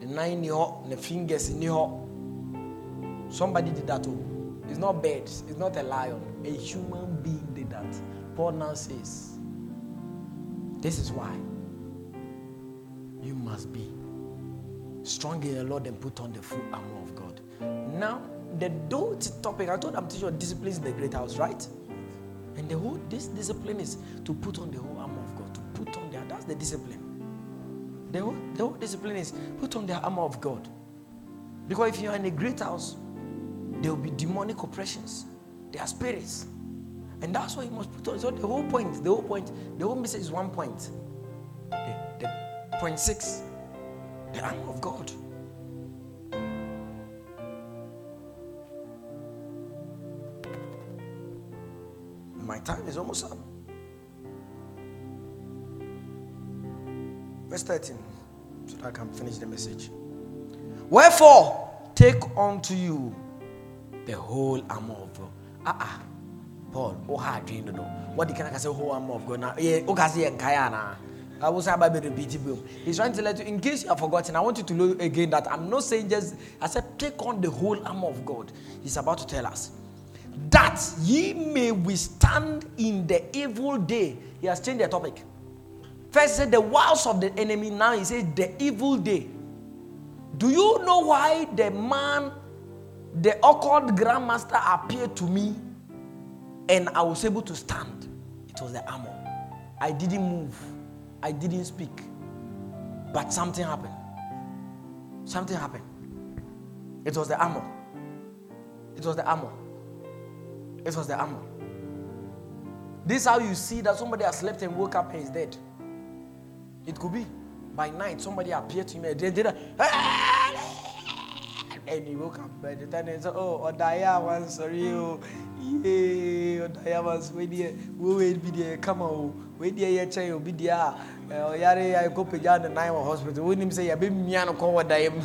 ne nan ni hɔ ne fingers ni hɔ somebody did that oh. It's not bird it's not a lion. A human being did that. Paul now says this is why you must be strong in the Lord and put on the full armor of God. Now, the don't topic, I told I'm teaching you disciplines in the great house, right? And the whole this discipline is to put on the whole armor of God, to put on there. That's the discipline. The whole, the whole discipline is put on the armor of God. Because if you are in a great house, there will be demonic oppressions. There are spirits. And that's why you must put on. So the whole point, the whole point, the whole message is one point. The, the point six the armor of God. My time is almost up. Verse 13, so that I can finish the message. Wherefore, take unto you the whole armor of God. Ah, ah. Paul, oh, hard dream, what can I say, whole armor of God? Now, yeah, okay, about repeat He's trying to let you, in case you have forgotten, I want you to know again that I'm not saying just, I said, take on the whole armor of God. He's about to tell us that ye may withstand in the evil day. He has changed the topic. First, he said the wiles of the enemy. Now he says the evil day. Do you know why the man, the occult grandmaster, appeared to me and I was able to stand? It was the armor. I didn't move. I didn't speak. But something happened. Something happened. It was the armor. It was the armor. It was the armor. This is how you see that somebody has slept and woke up and is dead. It could be by night somebody appeared to him and did ah! And he woke up by the time and said, Oh, Odaya was sorry. Oh, yeah, Odaya was wait there. We wait be there. Come on. Oh, wait there. Yeah, child, be there. Uh, oh, Oyare, I go pay the nine hospital. When him say, I be me and call Odaya.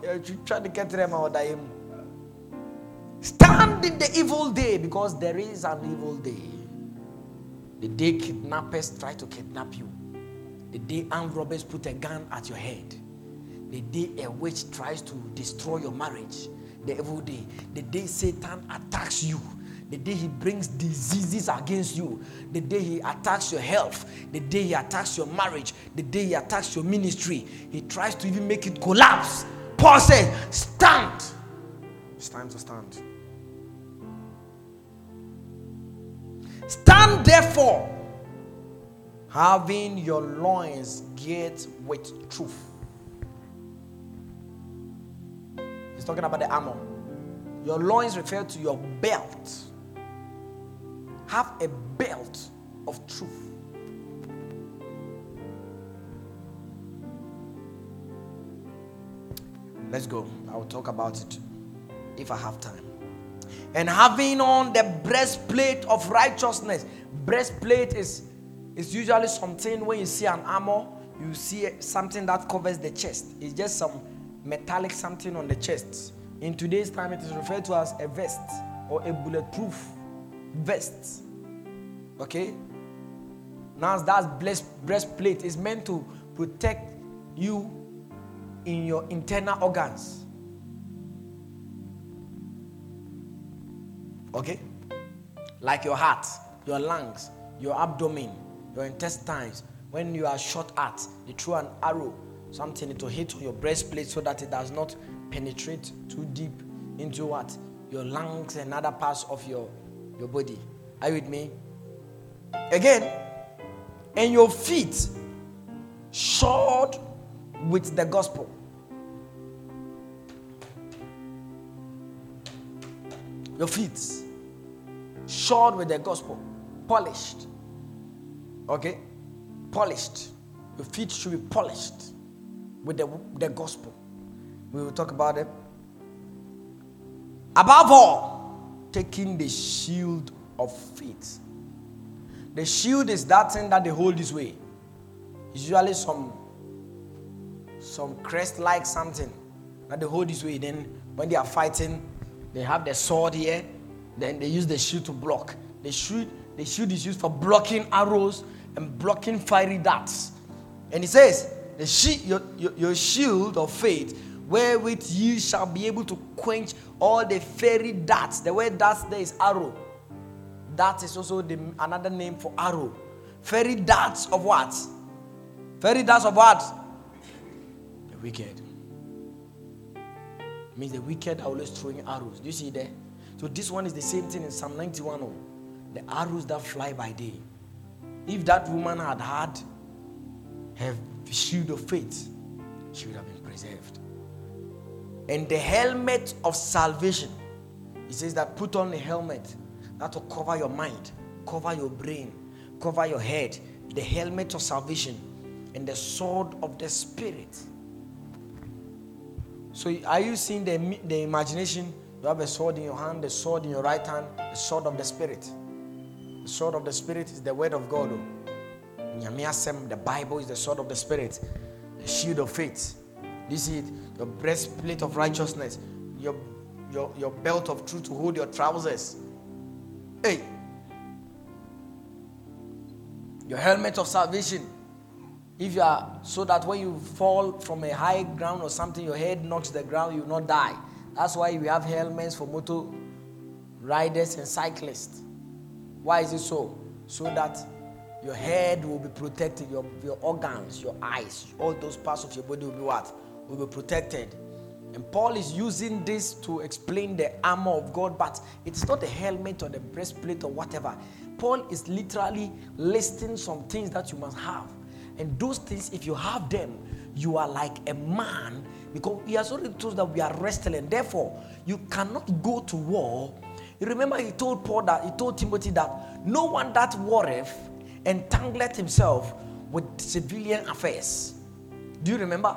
You try to get them Odaya. Stand in the evil day because there is an evil day. The day kidnappers try to kidnap you. The day armed robbers put a gun at your head the day a witch tries to destroy your marriage, the evil day, the day Satan attacks you, the day he brings diseases against you, the day he attacks your health, the day he attacks your marriage, the day he attacks your ministry, he tries to even make it collapse. Paul says, Stand. It's time to stand. Stand therefore, having your loins girt with truth talking about the armor. Your loins refer to your belt. Have a belt of truth. Let's go. I will talk about it if I have time. And having on the breastplate of righteousness. Breastplate is, is usually something when you see an armor, you see something that covers the chest. It's just some metallic something on the chest. In today's time, it is referred to as a vest or a bulletproof vest. Okay? Now, that breastplate is meant to protect you in your internal organs. Okay? Like your heart, your lungs, your abdomen, your intestines. When you are shot at, they throw an arrow something to hit your breastplate so that it does not penetrate too deep into what your lungs and other parts of your, your body. Are you with me? Again, and your feet shod with the gospel. Your feet shod with the gospel, polished. Okay? Polished. Your feet should be polished with the, the gospel. We will talk about it. Above all, taking the shield of faith. The shield is that thing that they hold this way. It's usually some some crest like something that they hold this way. Then when they are fighting, they have the sword here. Then they use the shield to block. The shield, the shield is used for blocking arrows and blocking fiery darts. And it says, the shield, your, your, your shield of faith, wherewith you shall be able to quench all the fiery darts. The word darts there is arrow. That is also the, another name for arrow. Fiery darts of what? Fiery darts of what? The wicked. Means the wicked are always throwing arrows. Do you see there? So this one is the same thing in Psalm 91. Oh, the arrows that fly by day. If that woman had had her shield of faith, she would have been preserved. And the helmet of salvation. He says that put on a helmet that will cover your mind, cover your brain, cover your head. The helmet of salvation and the sword of the spirit. So are you seeing the, the imagination? You have a sword in your hand, the sword in your right hand, the sword of the Spirit. The sword of the Spirit is the word of God. Oh. The Bible is the sword of the Spirit, the shield of faith. This is your breastplate of righteousness, your, your, your belt of truth to hold your trousers. Hey, your helmet of salvation. If you are so that when you fall from a high ground or something, your head knocks the ground, you will not die. That's why we have helmets for motor riders and cyclists. Why is it so? So that your head will be protected, your, your organs, your eyes, all those parts of your body will be what? Will be protected. And Paul is using this to explain the armor of God, but it's not a helmet or the breastplate or whatever. Paul is literally listing some things that you must have. And those things, if you have them, you are like a man because he has already told that we are wrestling. Therefore, you cannot go to war. You remember he told Paul that he told Timothy that no one that warreth entangleth himself with civilian affairs. Do you remember?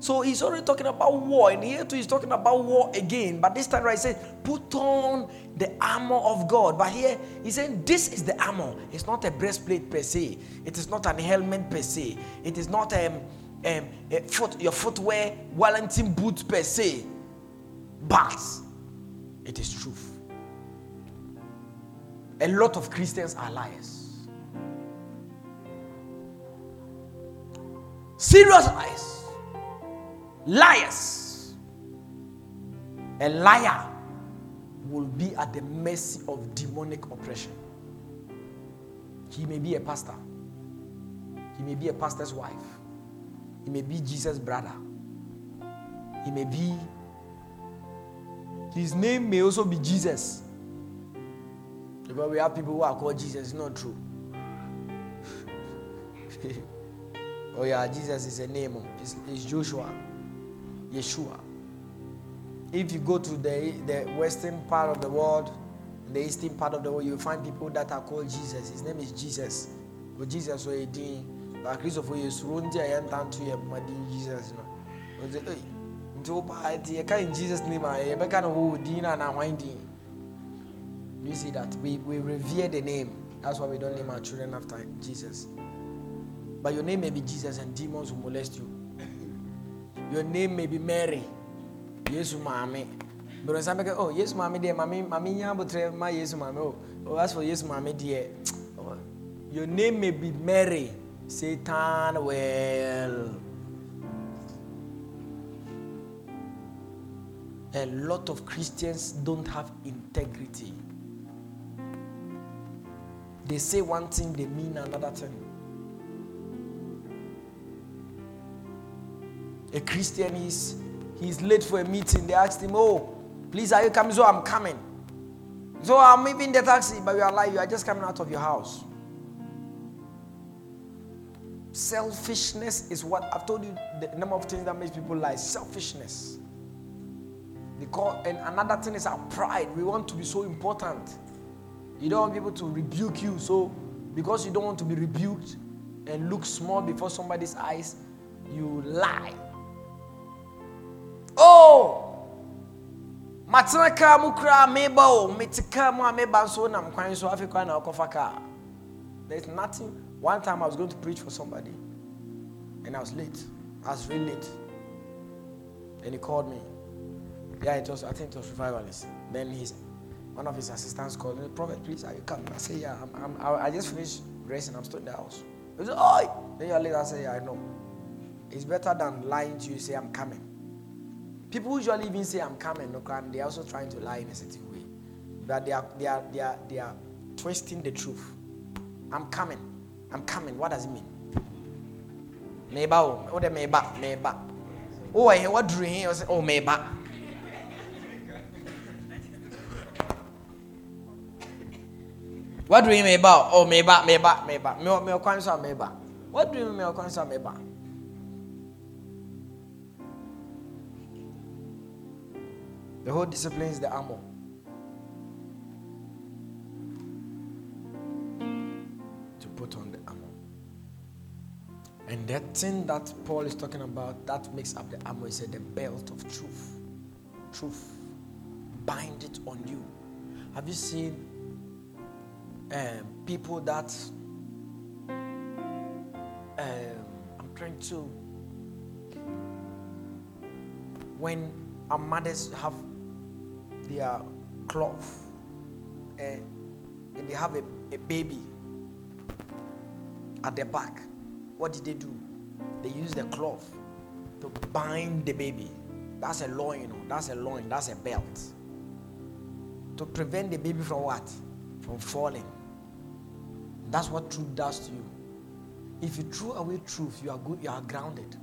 So he's already talking about war, and here too he's talking about war again. But this time, right, he says, put on the armor of God. But here he's saying, this is the armor. It's not a breastplate per se, it is not an helmet per se, it is not um, um, foot, your footwear, Wellington boots per se, but it is truth. A lot of Christians are liars. Serious lies. Liars. A liar will be at the mercy of demonic oppression. He may be a pastor, he may be a pastor's wife, he may be Jesus' brother. He may be, his name may also be Jesus. But we have people who are called Jesus, it's not true. oh, yeah, Jesus is a name, it's, it's Joshua, Yeshua. If you go to the, the western part of the world, the eastern part of the world, you'll find people that are called Jesus. His name is Jesus. But Jesus was a dean na kristofo yɛ suro nti a yɛntanto yɛ mmɔden jesus ɔsɛ ɛy nti woba nti yɛka in jesus name a yɛbɛka no wɔ din no anaa hwan you see that we, we revere the name that's why we don't name our children after jesus but your name may be jesus and demons will molest you your name may be mary yesu maame bẹ̀rẹ̀ nsá bẹ́ẹ̀ oh yesu maame deɛ maame maame nya abotire ma yesu maame oh oh as for yesu maame deɛ oh, your name may be mary Satan will. A lot of Christians don't have integrity. They say one thing, they mean another thing. A Christian is he's late for a meeting. They asked him, Oh, Please, are you coming? So I'm coming. So I'm even the taxi, but you are like, you are just coming out of your house. Selfishness is what I've told you the number of things that makes people lie. Selfishness. Because and another thing is our pride. We want to be so important. You don't want people to rebuke you. So because you don't want to be rebuked and look small before somebody's eyes, you lie. Oh! matena kaa mu koraa meba o mete kaa mu a meba nso nam kwan so afei kwan na ɔkɔfa there's nothing. One time i was going to preach for somebody and i was late. I was really late. And he called me. Yeah it was i think it was revivalist then his one of his assistants called me prophet please are you coming? I say yeah I'm, I'm, i just finished dressing i'm still in the house. He said oh then you're late. I say yeah i know. It's better than lying to you say i'm coming People usually even say I'm coming, no crime. They're also trying to lie in a certain way. But they are they are they are they are twisting the truth. I'm coming. I'm coming. What does it mean? Meba oh, oh the meba, meba. Oh, I hear what drew here? Oh, meba. What do you mean about? Oh, meba, meba, meba. Me, me, meba. What do you mean, me, meba? The whole discipline is the armor. To put on the armor. And that thing that Paul is talking about that makes up the armor is the belt of truth. Truth. Bind it on you. Have you seen um, people that um, I'm trying to when our mothers have their cloth and they have a, a baby at their back. What did they do? They use the cloth to bind the baby. That's a loin, you know. That's a loin. That's a belt. To prevent the baby from what? From falling. That's what truth does to you. If you throw away truth, you are good, you are grounded.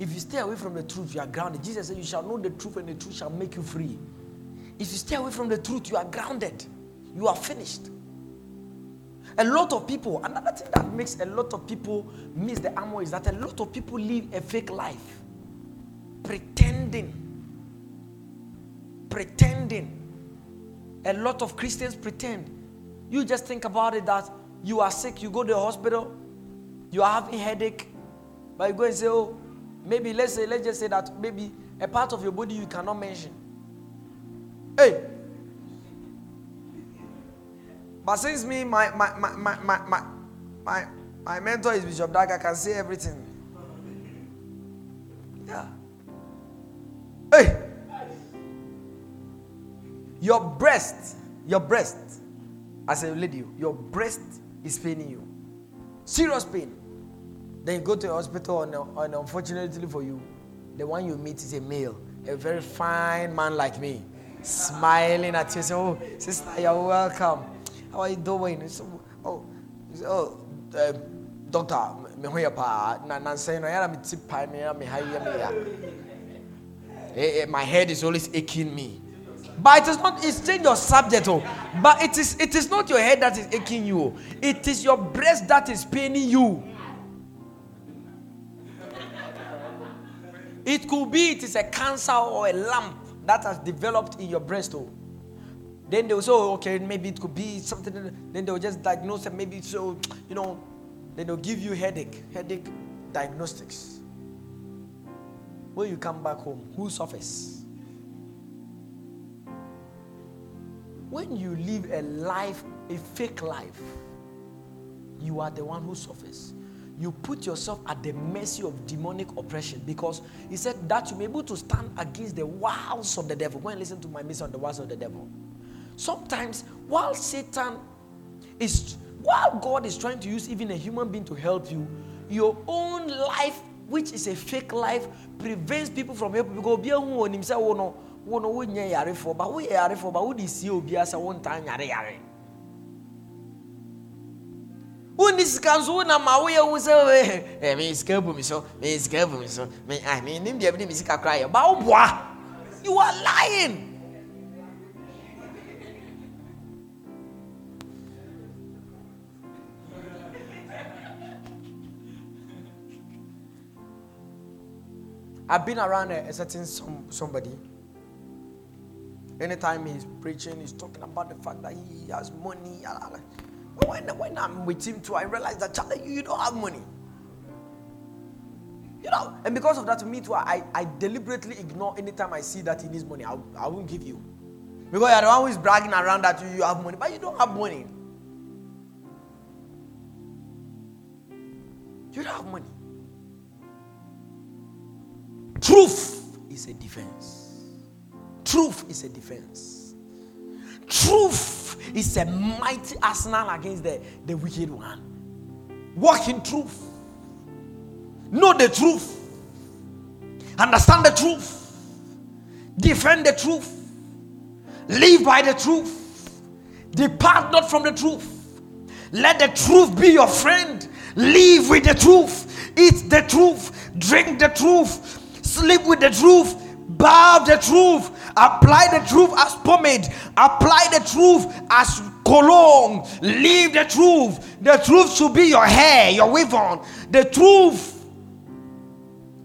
If you stay away from the truth, you are grounded. Jesus said, You shall know the truth, and the truth shall make you free. If you stay away from the truth, you are grounded. You are finished. A lot of people, another thing that makes a lot of people miss the armor is that a lot of people live a fake life, pretending. Pretending. A lot of Christians pretend. You just think about it that you are sick, you go to the hospital, you are having headache, but you go and say, Oh, Maybe let's say, let's just say that maybe a part of your body you cannot mention. Hey. But since me, my my my my my my, my, mentor is Bishop Dag, I can say everything. Yeah. Hey. Your breast, your breast, as a lady, your breast is paining you. Serious pain. Then you go to the hospital, and, and unfortunately for you, the one you meet is a male, a very fine man like me, smiling at you. Say, "Oh, sister, you're welcome. How are you doing?" So, oh, oh, uh, doctor, me ho yɛ paa na nansa no yɛra me ti paa me me ha yɛ my head is always aching me but it is not it's change your subject oh but it is it is not your head that is aching you it is your breast that is paining you It could be it is a cancer or a lump that has developed in your breast. Oh. Then they will say, oh, okay, maybe it could be something. Then they will just diagnose it. Maybe so, you know, then they'll give you headache, headache diagnostics. When you come back home, who suffers? When you live a life, a fake life, you are the one who suffers you put yourself at the mercy of demonic oppression because he said that you may be able to stand against the wiles of the devil. Go and listen to my message on the wiles of the devil. Sometimes, while Satan is, while God is trying to use even a human being to help you, your own life, which is a fake life, prevents people from helping. Because oh oh but one time wonni sika nso wonam a woyɛ wo sɛ me sika bu me so me sika bu me so me nim deɛ bi ne me sika koraa yɛ ba woboa you are lying. I've been around a, a certain some, somebody. Anytime he's preaching, he's talking about the fact that he has money. Ah, ah, ah. When, when I'm with him too, I realize that Charlie, you you don't have money. You know, and because of that, me too, I, I deliberately ignore anytime I see that he needs money. I, I won't give you. Because you're the one who is bragging around that you, you have money, but you don't have money. You don't have money. Truth is a defense. Truth is a defense. Truth is a mighty arsenal against the, the wicked one. Walk in truth. Know the truth. Understand the truth. Defend the truth. Live by the truth. Depart not from the truth. Let the truth be your friend. Live with the truth. Eat the truth. Drink the truth Sleep with the truth. Bow the truth. Apply the truth as pomade. Apply the truth as cologne. Leave the truth. The truth should be your hair, your weave on. The truth.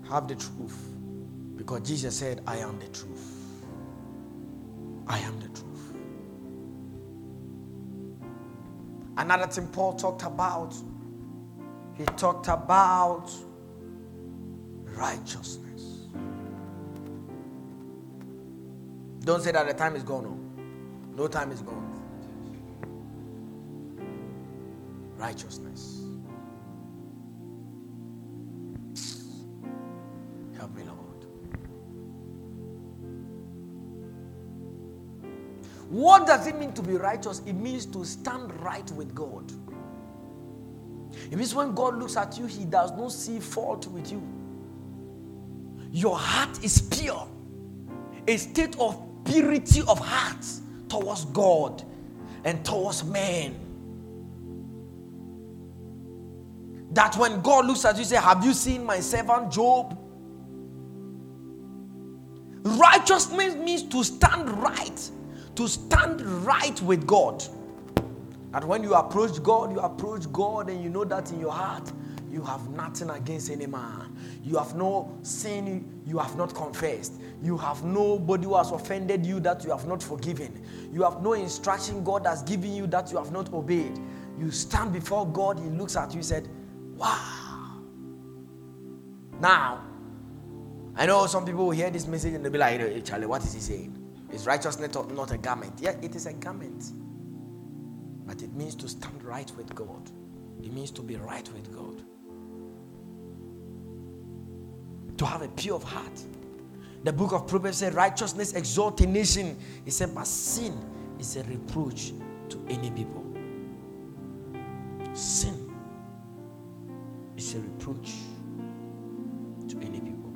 Have the truth. Because Jesus said, I am the truth. I am the truth. Another thing Paul talked about, he talked about righteousness. Don't say that the time is gone. No, no time is gone. Righteousness. Help me, Lord. What does it mean to be righteous? It means to stand right with God. It means when God looks at you, He does not see fault with you. Your heart is pure, a state of purity of heart towards God and towards men. That when God looks at you, say, Have you seen my servant Job? Righteousness means to stand right, to stand right with God. And when you approach God, you approach God and you know that in your heart you have nothing against any man. You have no sin you have not confessed. You have nobody who has offended you that you have not forgiven. You have no instruction God has given you that you have not obeyed. You stand before God, He looks at you, and said, Wow. Now, I know some people will hear this message and they'll be like, Charlie, what is he saying? Is righteousness not a garment? Yeah, it is a garment. But it means to stand right with God. It means to be right with God. To have a pure heart. The book of Proverbs says, Righteousness exalt a nation. He said, But sin is a reproach to any people. Sin is a reproach to any people.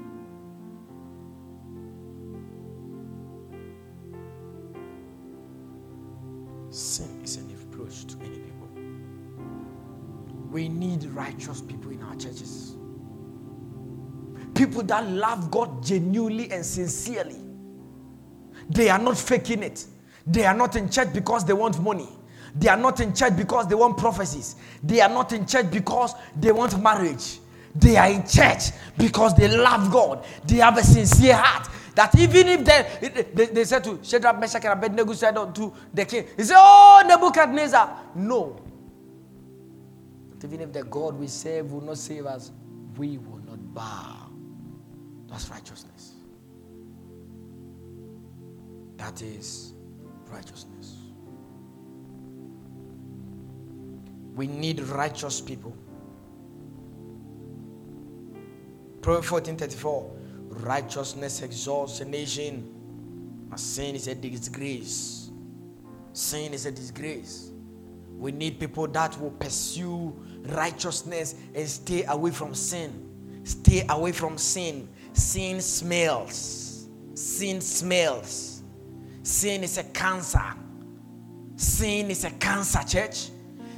Sin is a reproach to any people. We need righteous people in our churches people that love God genuinely and sincerely. They are not faking it. They are not in church because they want money. They are not in church because they want prophecies. They are not in church because they want marriage. They are in church because they love God. They have a sincere heart. That even if they, they, they said to Shadrach, Meshach, and Abednego said to the king, he said, Oh, Nebuchadnezzar. No. But even if the God we serve will not save us, we will not bow. That's righteousness. That is righteousness. We need righteous people. Proverbs 14 34 Righteousness exalts a nation, but sin is a disgrace. Sin is a disgrace. We need people that will pursue righteousness and stay away from sin. Stay away from sin Sin smells. Sin smells. Sin is a cancer. Sin is a cancer, church.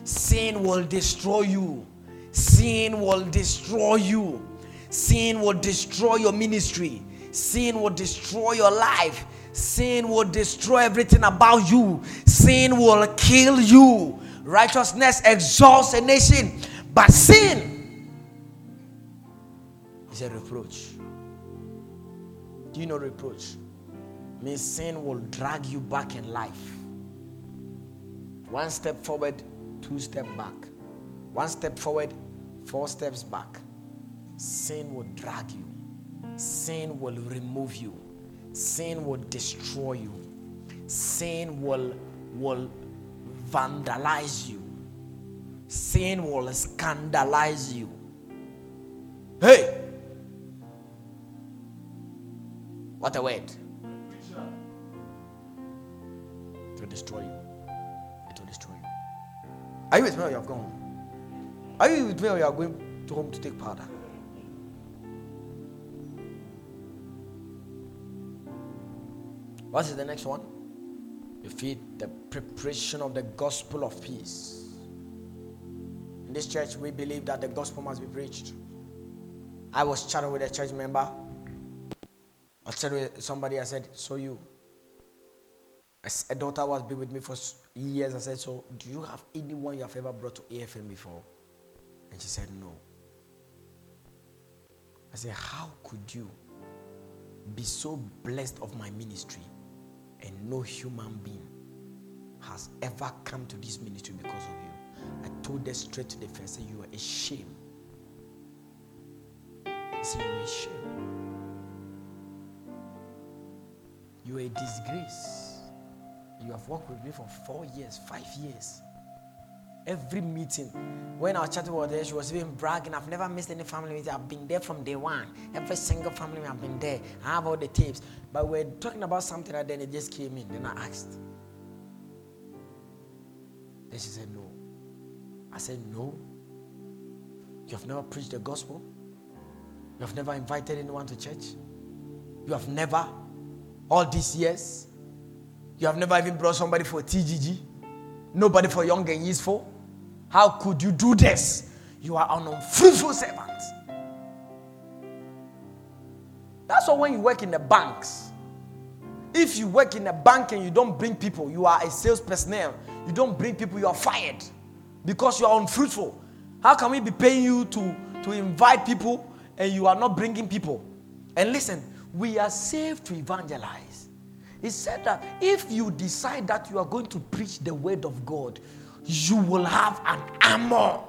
Sin will destroy you. Sin will destroy you. Sin will destroy your ministry. Sin will destroy your life. Sin will destroy everything about you. Sin will kill you. Righteousness exalts a nation, but sin is a reproach. Do you know reproach? Means sin will drag you back in life. One step forward, two step back. One step forward, four steps back. Sin will drag you. Sin will remove you. Sin will destroy you. Sin will will vandalize you. Sin will scandalize you. Hey! What a word. It will destroy you. It will destroy you. Are you with me or you have gone home? Are you with me or you are going to home to take powder? What is the next one? You feed the preparation of the gospel of peace. In this church, we believe that the gospel must be preached. I was chatting with a church member I said somebody, I said, So you, a daughter was been with me for years. I said, So do you have anyone you have ever brought to AFM before? And she said, No. I said, How could you be so blessed of my ministry and no human being has ever come to this ministry because of you? I told her straight to the face, You are a shame. I said, You are a shame. You are a disgrace. You have worked with me for four years, five years. Every meeting, when chat was there, she was even bragging. I've never missed any family meeting. I've been there from day one. Every single family meeting, I've been there. I have all the tapes. But we're talking about something and then it just came in. Then I asked. Then she said, No. I said, No. You have never preached the gospel. You have never invited anyone to church. You have never all these years. You have never even brought somebody for TGG, nobody for young and useful. How could you do this? You are an unfruitful servant. That's why when you work in the banks, if you work in a bank and you don't bring people, you are a sales personnel. You don't bring people, you are fired because you are unfruitful. How can we be paying you to, to invite people and you are not bringing people? And listen, we are saved to evangelize. He said that if you decide that you are going to preach the word of God, you will have an armor.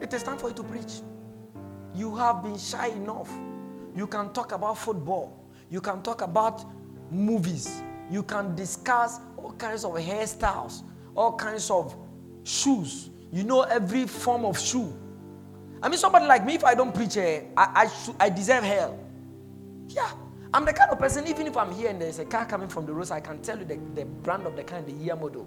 It is time for you to preach. You have been shy enough. You can talk about football. You can talk about movies. You can discuss all kinds of hairstyles, all kinds of shoes. You know every form of shoe. I mean, somebody like me, if I don't preach, uh, I, I, I deserve hell. Yeah. I'm the kind of person, even if I'm here and there's a car coming from the road, I can tell you the, the brand of the car the year model.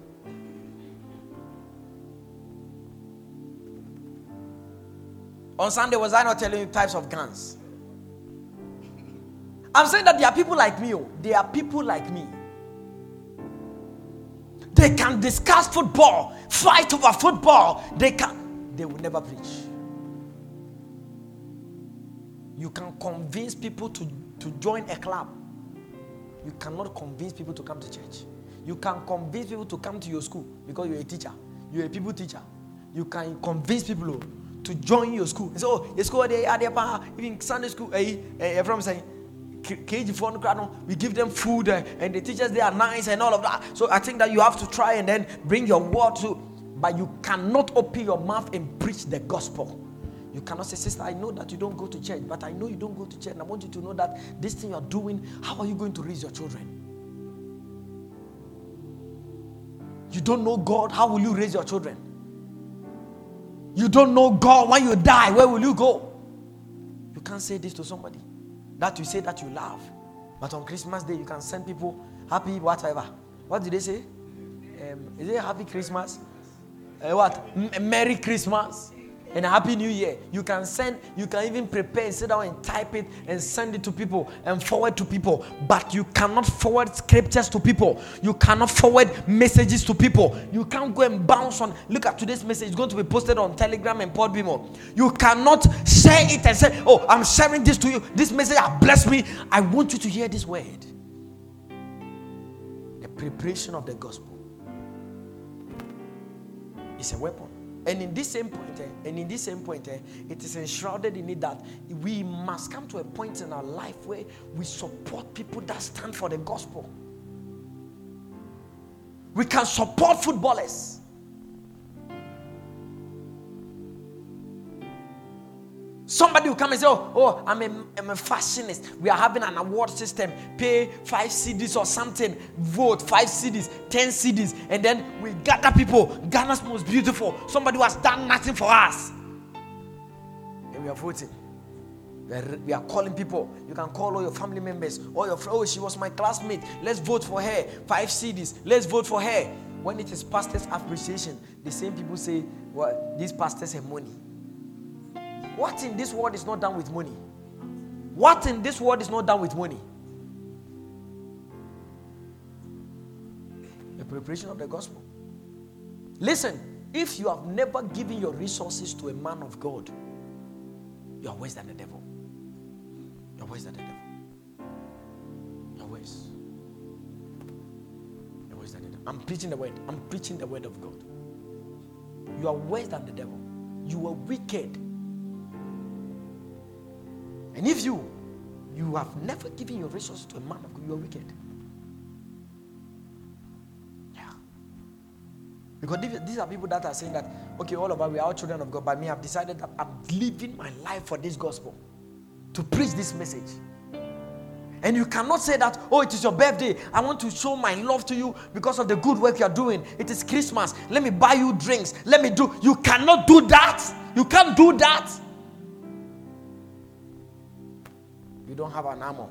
On Sunday, was I not telling you types of guns? I'm saying that there are people like me. Oh. There are people like me they can discuss football, fight over football. They can, they will never preach. You can convince people to, to join a club. You cannot convince people to come to church. You can convince people to come to your school because you're a teacher. You're a people teacher. You can convince people to join your school. So, oh, your school, they are there, even Sunday school, eh, eh, from saying, KG for we give them food uh, and the teachers they are nice and all of that. So I think that you have to try and then bring your word to, but you cannot open your mouth and preach the gospel. You cannot say, Sister, I know that you don't go to church, but I know you don't go to church. And I want you to know that this thing you're doing, how are you going to raise your children? You don't know God, how will you raise your children? You don't know God, when you die, where will you go? You can't say this to somebody that you say that you love. But on Christmas Day, you can send people happy whatever. What did they say? Um, is it happy Christmas? Uh, what? M- Merry Christmas? And a happy new year. You can send, you can even prepare and sit down and type it and send it to people and forward to people. But you cannot forward scriptures to people. You cannot forward messages to people. You can't go and bounce on. Look at today's message. It's going to be posted on Telegram and Podbean. You cannot share it and say, Oh, I'm sharing this to you. This message has blessed me. I want you to hear this word. The preparation of the gospel is a weapon. And in this same point, eh, and in this same point, eh, it is enshrouded in it that we must come to a point in our life where we support people that stand for the gospel. We can support footballers. Somebody will come and say, Oh, oh I'm, a, I'm a fashionist. We are having an award system. Pay five cedis or something. Vote five cedis, 10 cedis. And then we gather people. Ghana's most beautiful. Somebody who has done nothing for us. And we are voting. We are, we are calling people. You can call all your family members. All your friends. Oh, she was my classmate. Let's vote for her. Five cedis. Let's vote for her. When it is pastors' appreciation, the same people say, Well, these pastors have money. What in this world is not done with money? What in this world is not done with money? The preparation of the gospel. Listen, if you have never given your resources to a man of God, you are worse than the devil. You are worse than the devil. You are worse. You are worse than the devil. I'm preaching the word. I'm preaching the word of God. You are worse than the devil. You are wicked and if you you have never given your resources to a man of God, you are wicked. Yeah. Because these are people that are saying that, okay, all of us, we are all children of God, but me, I've decided that I'm living my life for this gospel, to preach this message. And you cannot say that, oh, it is your birthday. I want to show my love to you because of the good work you are doing. It is Christmas. Let me buy you drinks. Let me do. You cannot do that. You can't do that. You don't have an armor.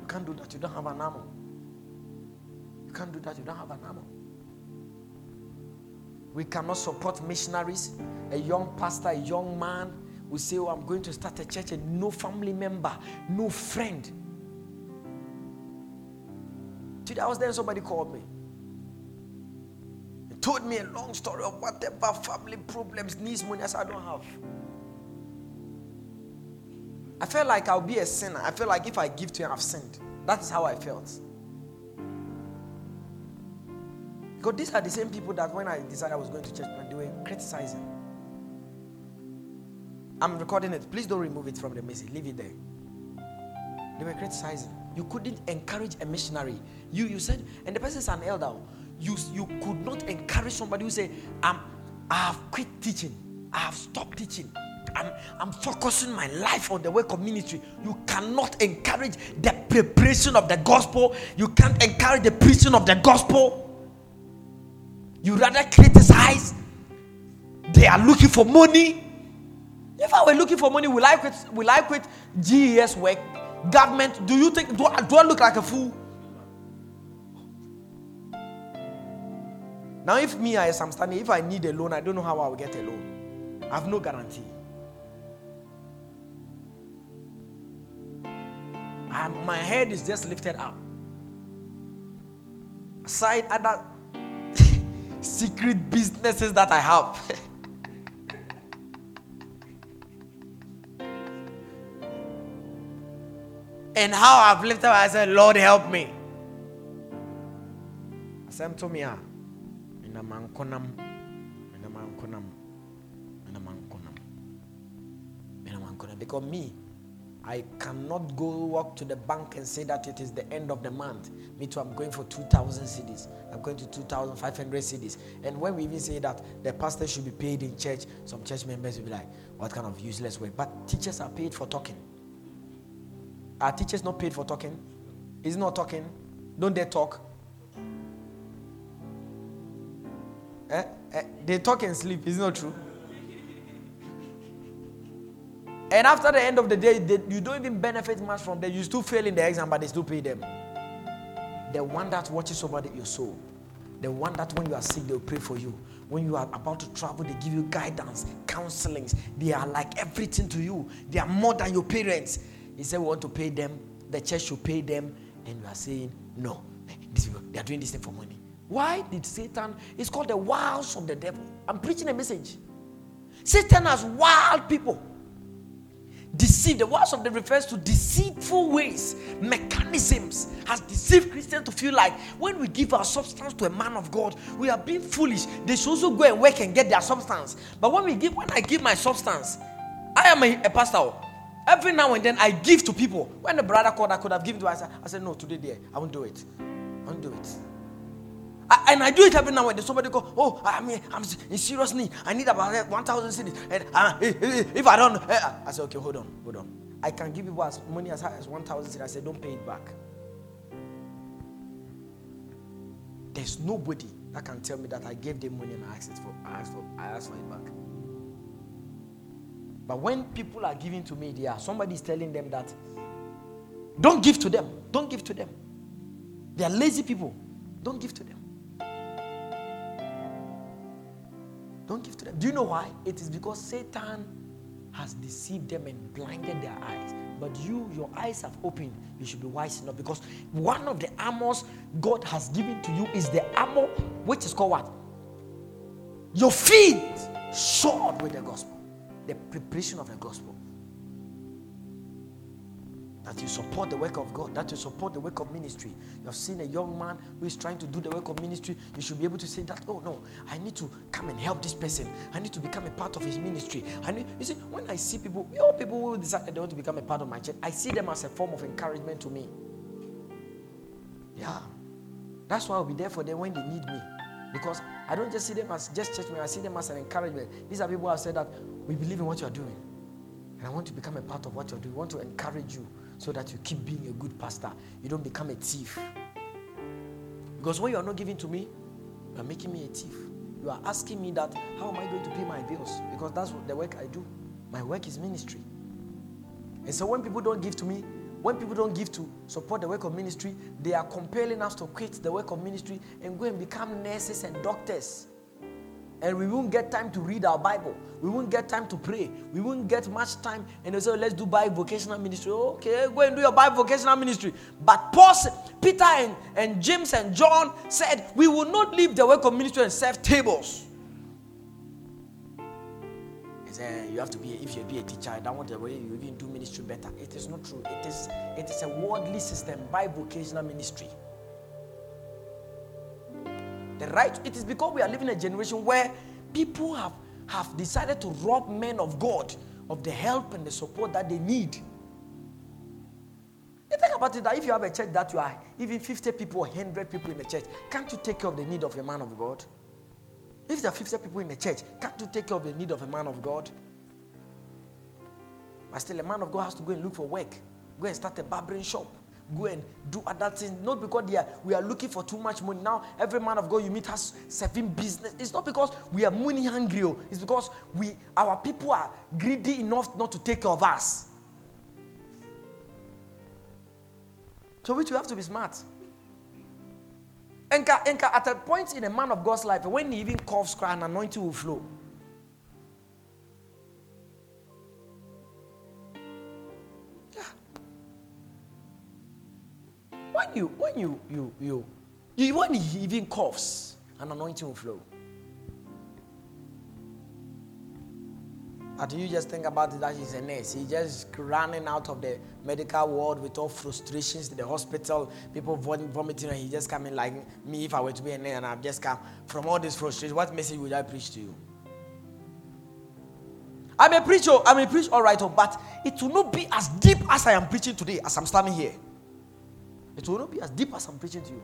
You can't do that. You don't have an armor. You can't do that. You don't have an armor. We cannot support missionaries. A young pastor, a young man will say, Oh, I'm going to start a church, and no family member, no friend. Today I was there, somebody called me. Told me a long story of whatever family problems, needs money. I said, I don't have. I felt like I'll be a sinner. I felt like if I give to him, I've sinned. That is how I felt. Because these are the same people that when I decided I was going to church, they were criticizing. I'm recording it. Please don't remove it from the message. Leave it there. They were criticizing. You couldn't encourage a missionary. You you said, and the person is an elder. You you could not encourage somebody who say, "I'm I have quit teaching. I have stopped teaching. I'm, I'm focusing my life on the work of ministry. You cannot encourage the preparation of the gospel. You can't encourage the preaching of the gospel. You rather criticize. They are looking for money. If I were looking for money, will I quit? Will I quit GES work? Government? Do you think? Do I, do I look like a fool? Now, if me, as I am standing, if I need a loan, I don't know how I will get a loan. I have no guarantee. And my head is just lifted up. Aside other secret businesses that I have. and how I've lifted up, I said, Lord, help me. Asem to me, ah, in a mankonam, in a mankonam, in a mankonam, in a mankonam. Because me, I cannot go walk to the bank and say that it is the end of the month. Me too, I'm going for 2,000 cedis. I'm going to 2,500 cedis. And when we even say that the pastor should be paid in church, some church members will be like, what kind of useless work? But teachers are paid for talking. Are teachers not paid for talking? Is not talking? Don't they talk? Eh? Eh? They talk and sleep. Is not true? And after the end of the day, they, you don't even benefit much from them. You still fail in the exam, but they still pay them. The one that watches over the, your soul. The one that when you are sick, they'll pray for you. When you are about to travel, they give you guidance, counselings. They are like everything to you. They are more than your parents. He said, We want to pay them. The church should pay them. And you are saying, No, they are doing this thing for money. Why did Satan? It's called the wiles of the devil. I'm preaching a message. Satan has wild people. Deceive. The wiles of the refers to deceitful ways, mechanisms has deceived Christians to feel like when we give our substance to a man of God, we are being foolish. They should also go and work and get their substance. But when we give, when I give my substance, I am a, a pastor. Every now and then I give to people. When the brother called, I could have given to. I said, I said no, today, dear, I won't do it. I won't do it. I, and I do it every now and then. Somebody go, oh, I mean, I'm in serious need. I need about 1,000 cedis. And uh, if I don't, uh, I say, okay, hold on, hold on. I can give people as money as high as 1,000 cedis. I say, don't pay it back. There's nobody that can tell me that I gave them money and I asked it for, I asked for, I asked for it back. But when people are giving to me, they are somebody is telling them that don't give to them. Don't give to them. They are lazy people. Don't give to them. Don't give to them. Do you know why? It is because Satan has deceived them and blinded their eyes. But you, your eyes have opened. You should be wise enough because one of the armors God has given to you is the armor which is called what? Your feet shod with the gospel, the preparation of the gospel that you support the work of God, that you support the work of ministry. You have seen a young man who is trying to do the work of ministry. You should be able to say that, oh no, I need to come and help this person. I need to become a part of his ministry. I need, you see, when I see people, all people who decide they want to become a part of my church, I see them as a form of encouragement to me. Yeah. That's why I'll be there for them when they need me. Because I don't just see them as just church me, I see them as an encouragement. These are people who have said that we believe in what you're doing. And I want to become a part of what you're doing. I want to encourage you so that you keep being a good pastor. You don't become a thief. Because when you are not giving to me, you are making me a thief. You are asking me that, how am I going to pay my bills? Because that's the work I do. My work is ministry. And so when people don't give to me, when people don't give to support the work of ministry, they are compelling us to quit the work of ministry and go and become nurses and doctors and we won't get time to read our Bible. We won't get time to pray. We won't get much time. And they say, let's do bivocational ministry. Okay, go and do your bivocational ministry. But Paul, Peter and, and James and John said, we will not leave the work of ministry and serve tables. He said, you have to be, if you be a teacher, I don't want the way you even do ministry better. It is not true. It is, it is a worldly system, bivocational ministry. The right, it is because we are living a generation where people have, have decided to rob men of God of the help and the support that they need. You think about it that if you have a church that you are even 50 people or 100 people in the church, can't you take care of the need of a man of God? If there are 50 people in the church, can't you take care of the need of a man of God? But still, a man of God has to go and look for work, go and start a barbering shop, go and do other things. Not because they are, we are looking for too much money. Now, every man of God you meet has serving business. It's not because we are money hungry. Oh. It's because we our people are greedy enough not to take care of us. So which you have to be smart. And at a point in a man of God's life, when he even coughs, cry, an anointing will flow. When you when you you you, you when he even coughs, an anointing will flow. But you just think about it that he's a nurse. He's just running out of the medical world with all frustrations in the hospital, people vomiting, and he just coming like me if I were to be a nurse and I've just come from all this frustration. What message would I preach to you? I'm a preacher, I'm a preacher, all right, but it will not be as deep as I am preaching today as I'm standing here. It will not be as deep as I'm preaching to you.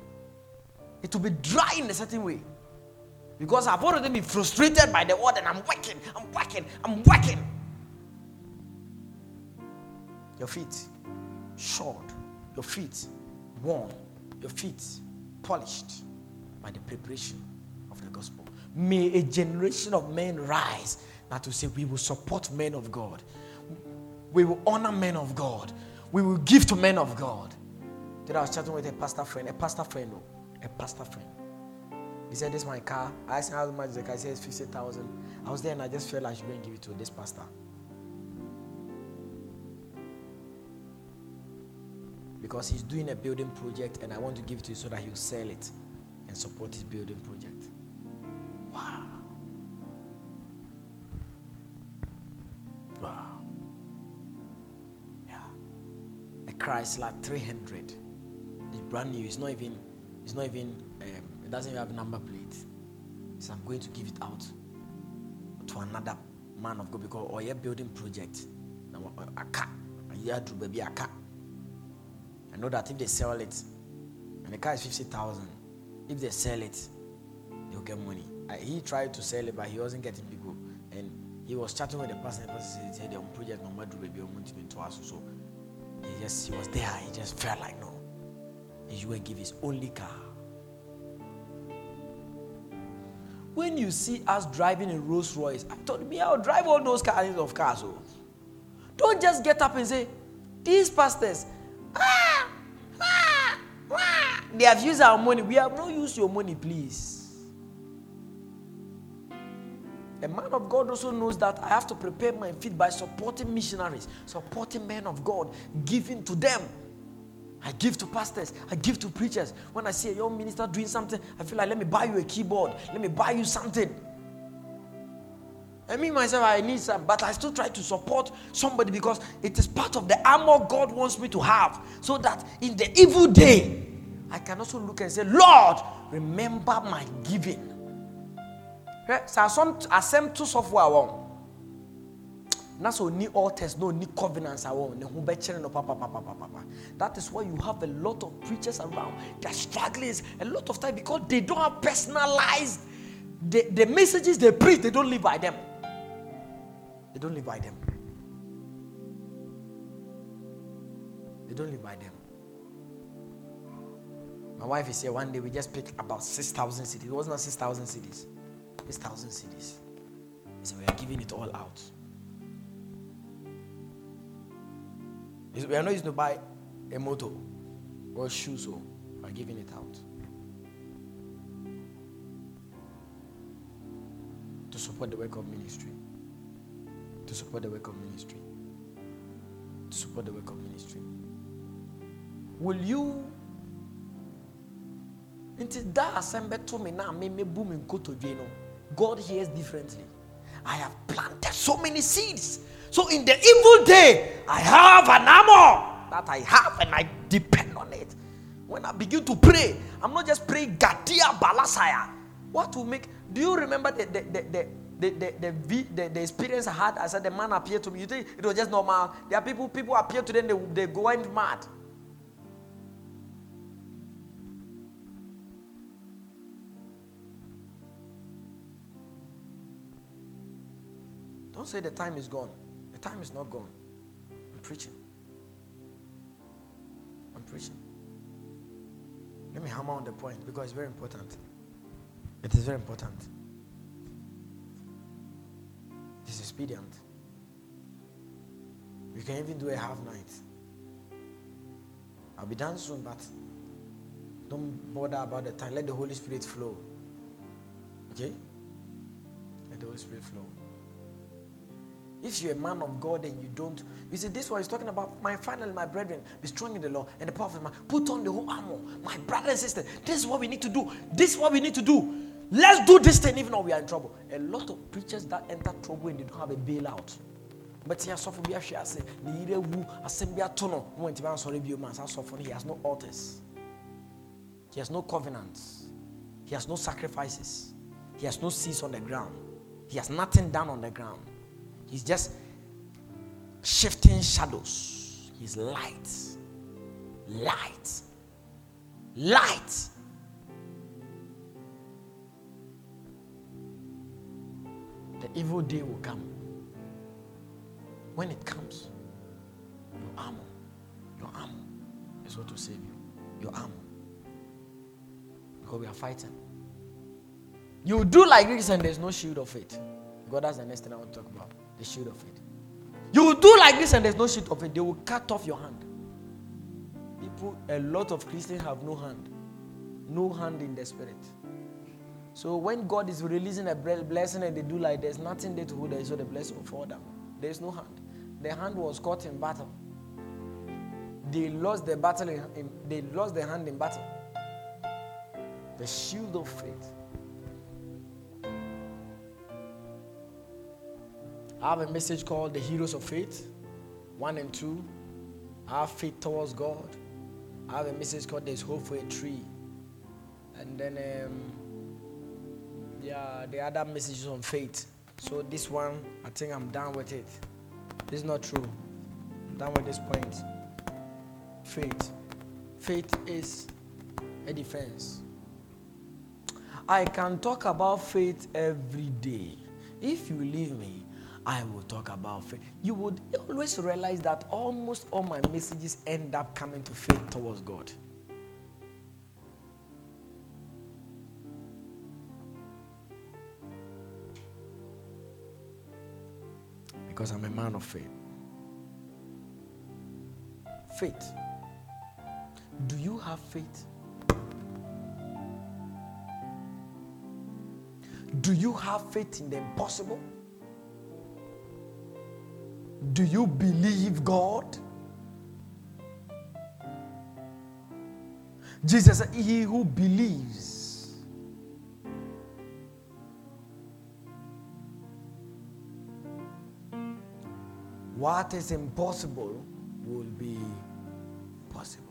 It will be dry in a certain way. Because I've already been frustrated by the word and I'm working, I'm working, I'm working. Your feet shod, your feet worn, your feet polished by the preparation of the gospel. May a generation of men rise now to say, We will support men of God, we will honor men of God, we will give to men of God. Today I was chatting with a pastor friend, a pastor friend, no, a pastor friend. He said, This is my car. I asked him how much the car. He said, 50,000. I was there and I just felt like I should give it to this pastor. Because he's doing a building project and I want to give it to him so that he'll sell it and support his building project. Wow. Wow. Yeah. A Chrysler 300. Brand new. It's not even, it's not even, um, it doesn't even have a number plate. So I'm going to give it out to another man of God because or your building project. A car. A to baby a car. I know that if they sell it, and the car is 50,000, if they sell it, they'll get money. he tried to sell it, but he wasn't getting people. And he was chatting with the person, the person said, the project no matter baby, I'm going to us. So he just he was there, he just felt like no. He will give his only car. When you see us driving a Rolls Royce, I told me I'll drive all those kinds of cars. Oh. Don't just get up and say, These pastors, ah, ah, ah, they have used our money. We have not used your money, please. A man of God also knows that I have to prepare my feet by supporting missionaries, supporting men of God, giving to them. I give to pastors, I give to preachers. When I see a young minister doing something, I feel like, let me buy you a keyboard, let me buy you something. I mean, myself, I need some, but I still try to support somebody because it is part of the armor God wants me to have so that in the evil day, I can also look and say, Lord, remember my giving. Sɛ asɛm to sɔfo a wɔn na sɛ ɔni altars na ɔni covenants a wɔn ne ho bɛkyerɛ no papapapapapa. That is why you have a lot of preachers around. They are struggling a lot of time because they don't have personalized the, the messages they preach they don't live by them. They don't live by them. They don't live by them. My wife is here. One day we just picked about 6,000 cedis it wasn't 6,000 cedis 6,000 cedis so we are giving it all out We are not used to buy a motor or shoes, we're giving it out. To support the work of ministry. To support the work of ministry. To support the work of ministry. Will you nti da asɛm bɛto me na me mebu me god hears differently i have planted so many seeds so in the evil day, I have an armor that I have and I depend on it. When I begin to pray, I'm not just praying Gadia Balasaya. What will make do you remember the the the, the the, the, the, the, the experience I had, I said the man appeared to me. You think it was just normal? There are people, people appear to them, they, they go and mad. Don't say the time is gone time is not gone. I'm preaching. I'm preaching. Let me hammer on the point because it's very important. It is very important. It is expedient. We can even do a half night. I'll be done soon, but don't bother about the time. Let the Holy Spirit flow. Okay? Let the Holy Spirit flow. If you're a man of God and you don't, you see, this one is talking about my finally, my brethren, be strong in the law and the power of the man. Put on the whole armor. My brother and sister, this is what we need to do. This is what we need to do. Let's do this thing even though we are in trouble. A lot of preachers that enter trouble and they don't have a bailout. But he has suffered be a share. Say, the ire wu, assembly atono. When Tiban sorry be man, suffer. He has no altars. He has no covenants. He has no sacrifices. He has no seeds on the ground. He has nothing done on the ground. He's just shifting shadows. He's light. Light. Light. The evil day will come. When it comes, your armor, your armor is what will save you. Your armor. Because we are fighting. You do like this and there's no shield of it. God, that's the next thing I want to talk about the shield of faith. You will do like this and there's no shield of faith. They will cut off your hand. People, a lot of Christians have no hand. No hand in the spirit. So when God is releasing a blessing and they do like there's nothing there to hold it, so the blessing will fall down. There's no hand. The hand was caught in battle. They lost the battle in, in they lost their hand in battle. The shield of faith. I have a message called The Heroes of Faith, 1 and 2. I have faith towards God. I have a message called There's Hope for a Tree. And then, um, yeah, the other messages on faith. So this one, I think I'm done with it. This is not true. I'm done with this point. Faith. Faith is a defense. I can talk about faith every day. If you leave me, I will talk about faith. You would always realize that almost all my messages end up coming to faith towards God. Because I'm a man of faith. Faith. Do you have faith? Do you have faith in the impossible? Do you believe God? Jesus said, He who believes. What is impossible will be possible.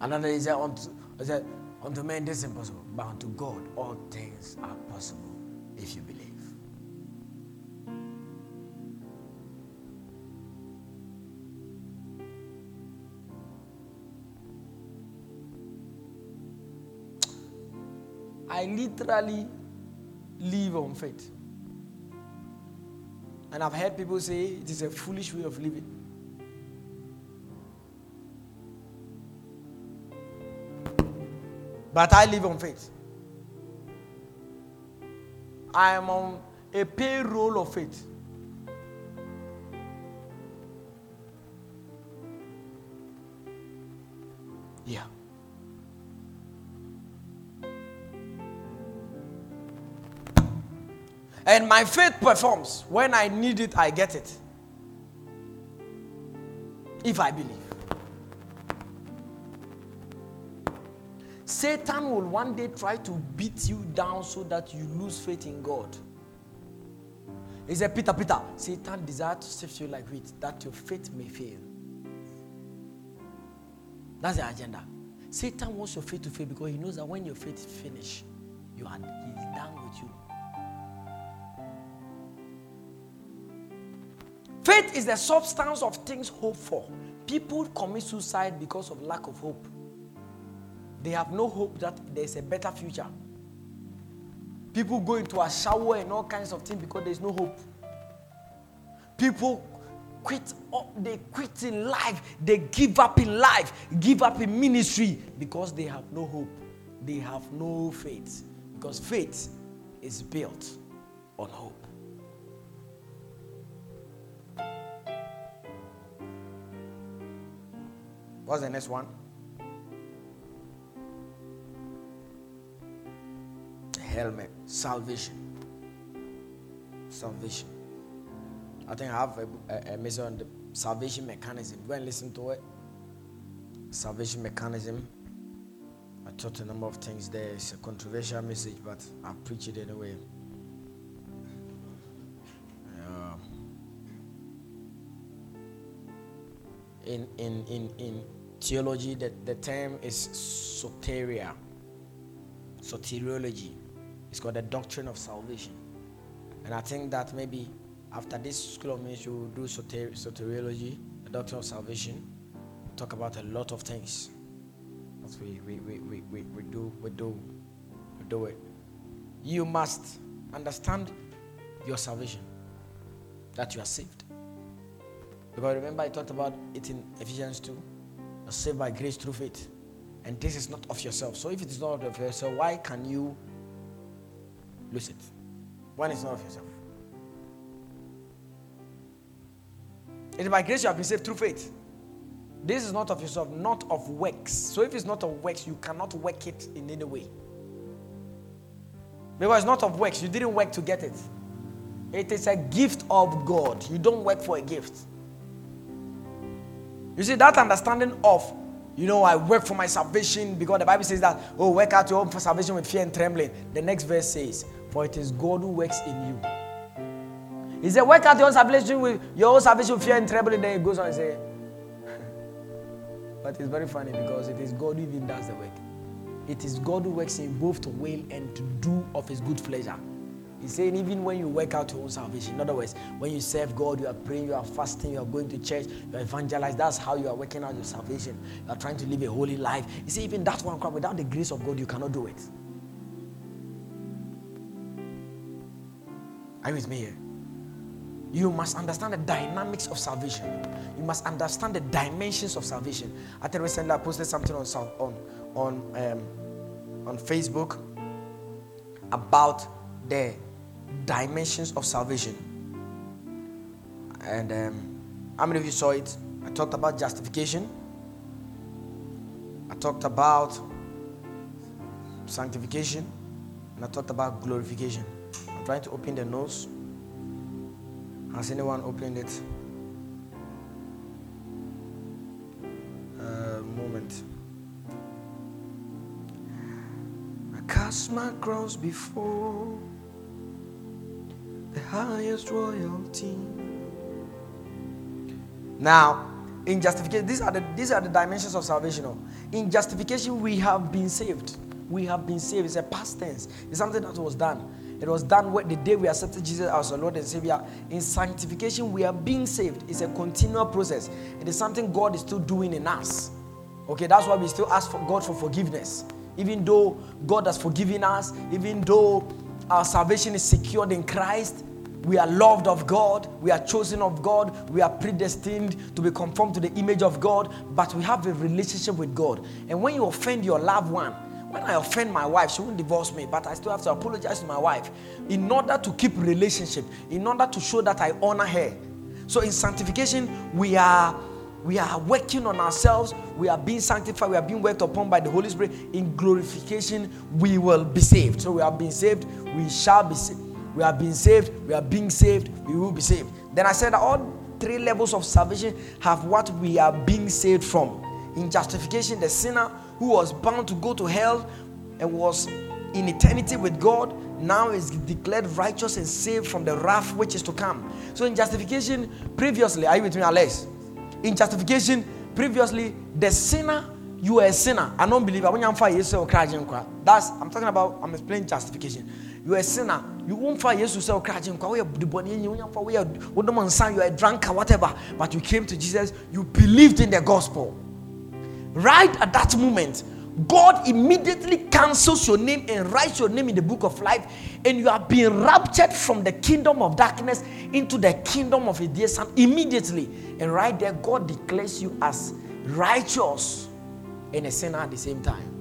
Another is unto, unto men this is impossible, but unto God all things are possible if you believe. I literally live on faith. And I've heard people say it is a foolish way of living. But I live on faith. I am on a payroll of faith. Yeah. And my faith performs. When I need it, I get it. If I believe. Satan will one day try to beat you down so that you lose faith in God. He said, Peter, Peter, Satan desires to sift you like wheat that your faith may fail. That's the agenda. Satan wants your faith to fail because he knows that when your faith is finished, you are done with you. Faith is the substance of things hoped for. People commit suicide because of lack of hope they have no hope that there's a better future. People go into a shower and all kinds of things because there's no hope. People quit they quit in life, they give up in life, give up in ministry because they have no hope. They have no faith. Because faith is built on hope. What's the next one? Helmet salvation. Salvation. I think I have a, a, a message on the salvation mechanism. Go and listen to it. Salvation mechanism. I taught a number of things there. It's a controversial message, but I preach it anyway. In, in, in, in theology, the, the term is soteria, soteriology. It's called the doctrine of salvation. And I think that maybe after this school of ministry, we'll do soter- soteriology, the doctrine of salvation, we'll talk about a lot of things. That's we, we, we, we, we, we do we do we do it. You must understand your salvation, that you are saved. Because remember, I talked about it in Ephesians 2. You're saved by grace through faith. And this is not of yourself. So if it is not of yourself, why can you lose it. One is not of yourself. It is by grace you have been saved through faith. This is not of yourself, not of works. So if it's not of works, you cannot work it in any way. Because it's not of works. You didn't work to get it. It is a gift of God. You don't work for a gift. You see, that understanding of, you know, I work for my salvation because the Bible says that, oh, work out your own salvation with fear and trembling. The next verse says, for it is God who works in you. He said, work out your own salvation with your own salvation with fear and trembling. Then he goes on and say, but it's very funny because it is God who even does the work. It is God who works in both to will and to do of his good pleasure. He's saying, even when you work out your own salvation, in other words, when you serve God, you are praying, you are fasting, you are going to church, you are evangelizing, that's how you are working out your salvation. You are trying to live a holy life. You see, even that one, crap, without the grace of God, you cannot do it. Are you with me here? You must understand the dynamics of salvation. You must understand the dimensions of salvation. I think recently I posted something on on on um, on Facebook about the dimensions of salvation. And um, how many of you saw it? I talked about justification. I talked about sanctification, and I talked about glorification. Trying to open the nose. Has anyone opened it? Uh, moment. I cast my cross before the highest royalty. Now, in justification, these are the these are the dimensions of salvation. In justification, we have been saved. We have been saved. It's a past tense. It's something that was done. It was done the day we accepted Jesus as our Lord and Savior. In sanctification, we are being saved. It's a continual process. It is something God is still doing in us. Okay, that's why we still ask for God for forgiveness. Even though God has forgiven us, even though our salvation is secured in Christ, we are loved of God, we are chosen of God, we are predestined to be conformed to the image of God, but we have a relationship with God. And when you offend your loved one, when I offend my wife, she won't divorce me, but I still have to apologize to my wife in order to keep relationship, in order to show that I honor her. So in sanctification, we are we are working on ourselves, we are being sanctified, we are being worked upon by the Holy Spirit. In glorification, we will be saved. So we are being saved, we shall be saved. We are being saved, we are being saved, we will be saved. Then I said all three levels of salvation have what we are being saved from. In justification, the sinner who was bound to go to hell and was in eternity with God now is declared righteous and saved from the wrath which is to come. So in justification, previously, are you with me, Alex? In justification, previously, the sinner, you were a sinner, a non-believer. When you That's I'm talking about. I'm explaining justification. You are a sinner. You won't find Jesus say, "Okay, you you you are a drunkard, whatever." But you came to Jesus. You believed in the gospel. Right at that moment, God immediately cancels your name and writes your name in the book of life, and you are being raptured from the kingdom of darkness into the kingdom of His dear Son immediately. And right there, God declares you as righteous and a sinner at the same time.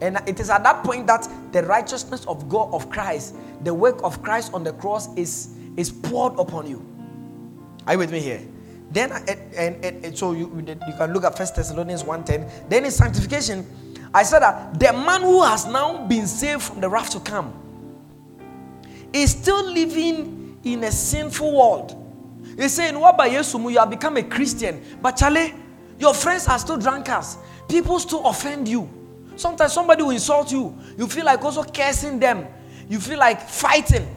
And it is at that point that the righteousness of God, of Christ, the work of Christ on the cross is, is poured upon you. Are you with me here? Then, and, and, and so you, you can look at First Thessalonians 1.10. Then in sanctification, I said that the man who has now been saved from the wrath to come is still living in a sinful world. He's saying, What by Yesumu, you have become a Christian. But Charlie, your friends are still drunkards. People still offend you. Sometimes somebody will insult you. You feel like also cursing them. You feel like fighting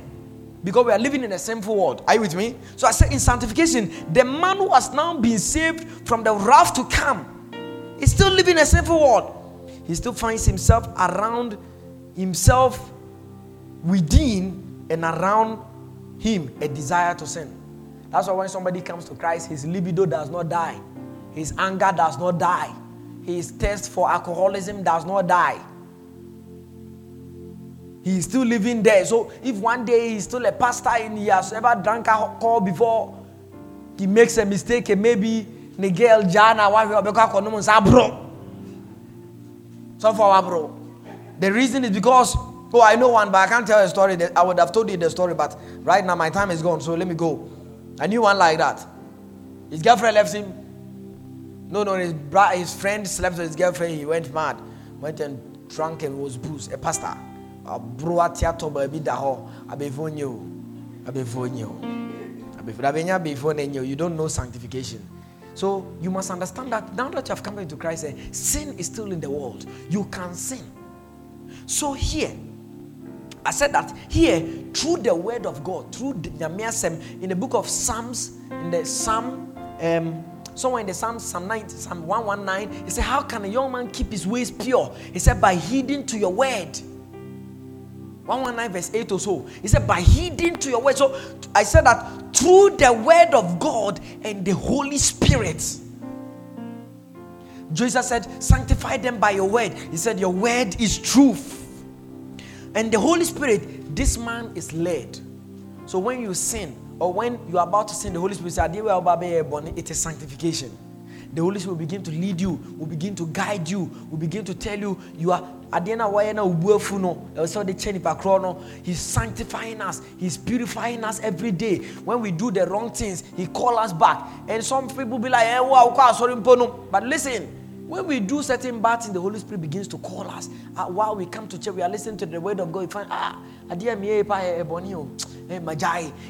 because we are living in a sinful world. Are you with me? So I said in sanctification, the man who has now been saved from the wrath to come is still living in a sinful world. He still finds himself around himself within and around him a desire to sin. That's why when somebody comes to Christ, his libido does not die, his anger does not die, his thirst for alcoholism does not die He's still living there. So if one day he's still a pastor and he has ever drank alcohol before, he makes a mistake and maybe Nigel Jana. So for our bro. The reason is because oh I know one, but I can't tell a story. That I would have told you the story, but right now my time is gone, so let me go. I knew one like that. His girlfriend left him. No, no, his, bra- his friend slept with his girlfriend. He went mad. Went and drank and was booze. A pastor. A bro theater baby da ho. Abevonyo. Abevonyo. Abevonyo. You don't know sanctification. So you must understand that now that you have come into Christ, eh, sin is still in the world. You can sin. So here, I said that here, through the word of God, through Nyamiasem, in the book of Psalms, in the Psalm, um, somewhere in the Psalm, Psalm 9, Psalm 119, he said, How can a young man keep his ways pure? He said, By heeding to your word. 119 verse 8 or so. He said, By heeding to your word. So I said that through the word of God and the Holy Spirit. Jesus said, Sanctify them by your word. He said, Your word is truth. And the Holy Spirit, this man is led. So when you sin, or when you are about to sin, the Holy Spirit says, It is sanctification. The Holy Spirit will begin to lead you, will begin to guide you, will begin to tell you you are adeɛ no a wɔyɛ no sɛ wɔde kyɛ no he's sanctifying us he's purifying us every day. When we do the wrong things he call us back. And some people be like eh, wow, sorry, but listen when we do certain bad things, the Holy Spirit begins to call us. Uh, while we come to church, we are listening to the word of God. We find, ah,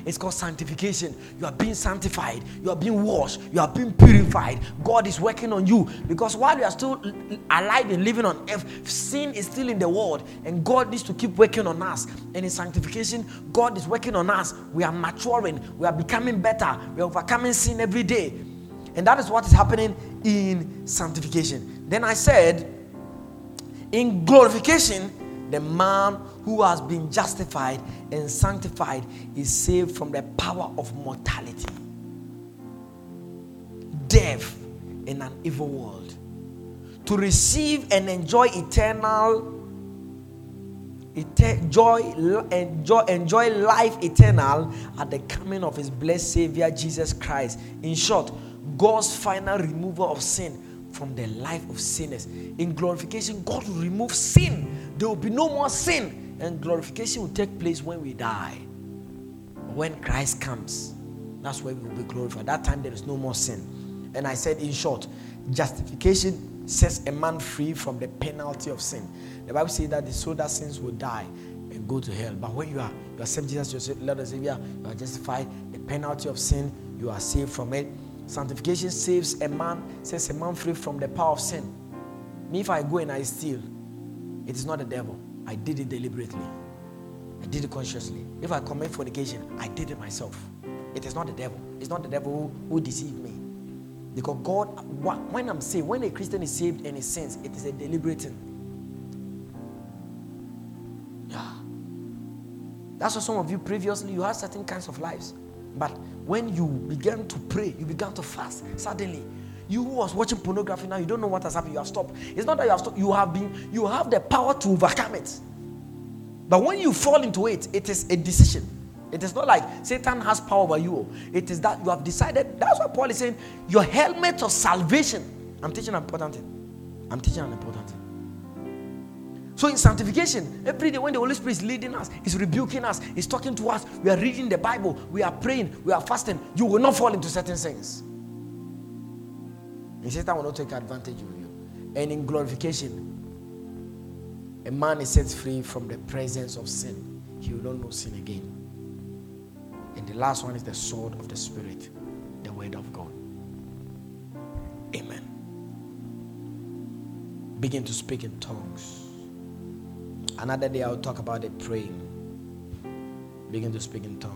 it's called sanctification. You are being sanctified. You are being washed. You are being purified. God is working on you because while you are still alive and living on earth, sin is still in the world, and God needs to keep working on us. And in sanctification, God is working on us. We are maturing. We are becoming better. We are overcoming sin every day. And that is what is happening in sanctification. Then I said, in glorification, the man who has been justified and sanctified is saved from the power of mortality, death, in an evil world. To receive and enjoy eternal joy, enjoy, enjoy life eternal at the coming of his blessed Savior Jesus Christ. In short, God's final removal of sin from the life of sinners. In glorification, God will remove sin. There will be no more sin. And glorification will take place when we die. When Christ comes, that's where we will be glorified. That time there is no more sin. And I said, in short, justification sets a man free from the penalty of sin. The Bible says that the soul that sins will die and go to hell. But when you are you accept Jesus, your Lord and Savior, you are justified. The penalty of sin, you are saved from it. Sanctification saves a man, sets a man free from the power of sin. Me, if I go and I steal, it is not the devil. I did it deliberately. I did it consciously. If I commit fornication, I did it myself. It is not the devil. It's not the devil who, who deceived me. Because God, when I'm saved, when a Christian is saved and he sins, it is a deliberate thing. Yeah. That's why some of you previously you had certain kinds of lives. But when you began to pray, you began to fast, suddenly you who was watching pornography now, you don't know what has happened, you have stopped. It's not that you have stopped, you have been, you have the power to overcome it. But when you fall into it, it is a decision. It is not like Satan has power over you. It is that you have decided. That's what Paul is saying. Your helmet of salvation. I'm teaching an important thing. I'm teaching an important thing. So in sanctification, every day when the Holy Spirit is leading us, He's rebuking us, He's talking to us, we are reading the Bible, we are praying, we are fasting, you will not fall into certain things. And Satan will not take advantage of you. And in glorification, a man is set free from the presence of sin. He will not know sin again. And the last one is the sword of the Spirit, the word of God. Amen. Begin to speak in tongues. Another day I'll talk about it praying. Begin to speak in tongues.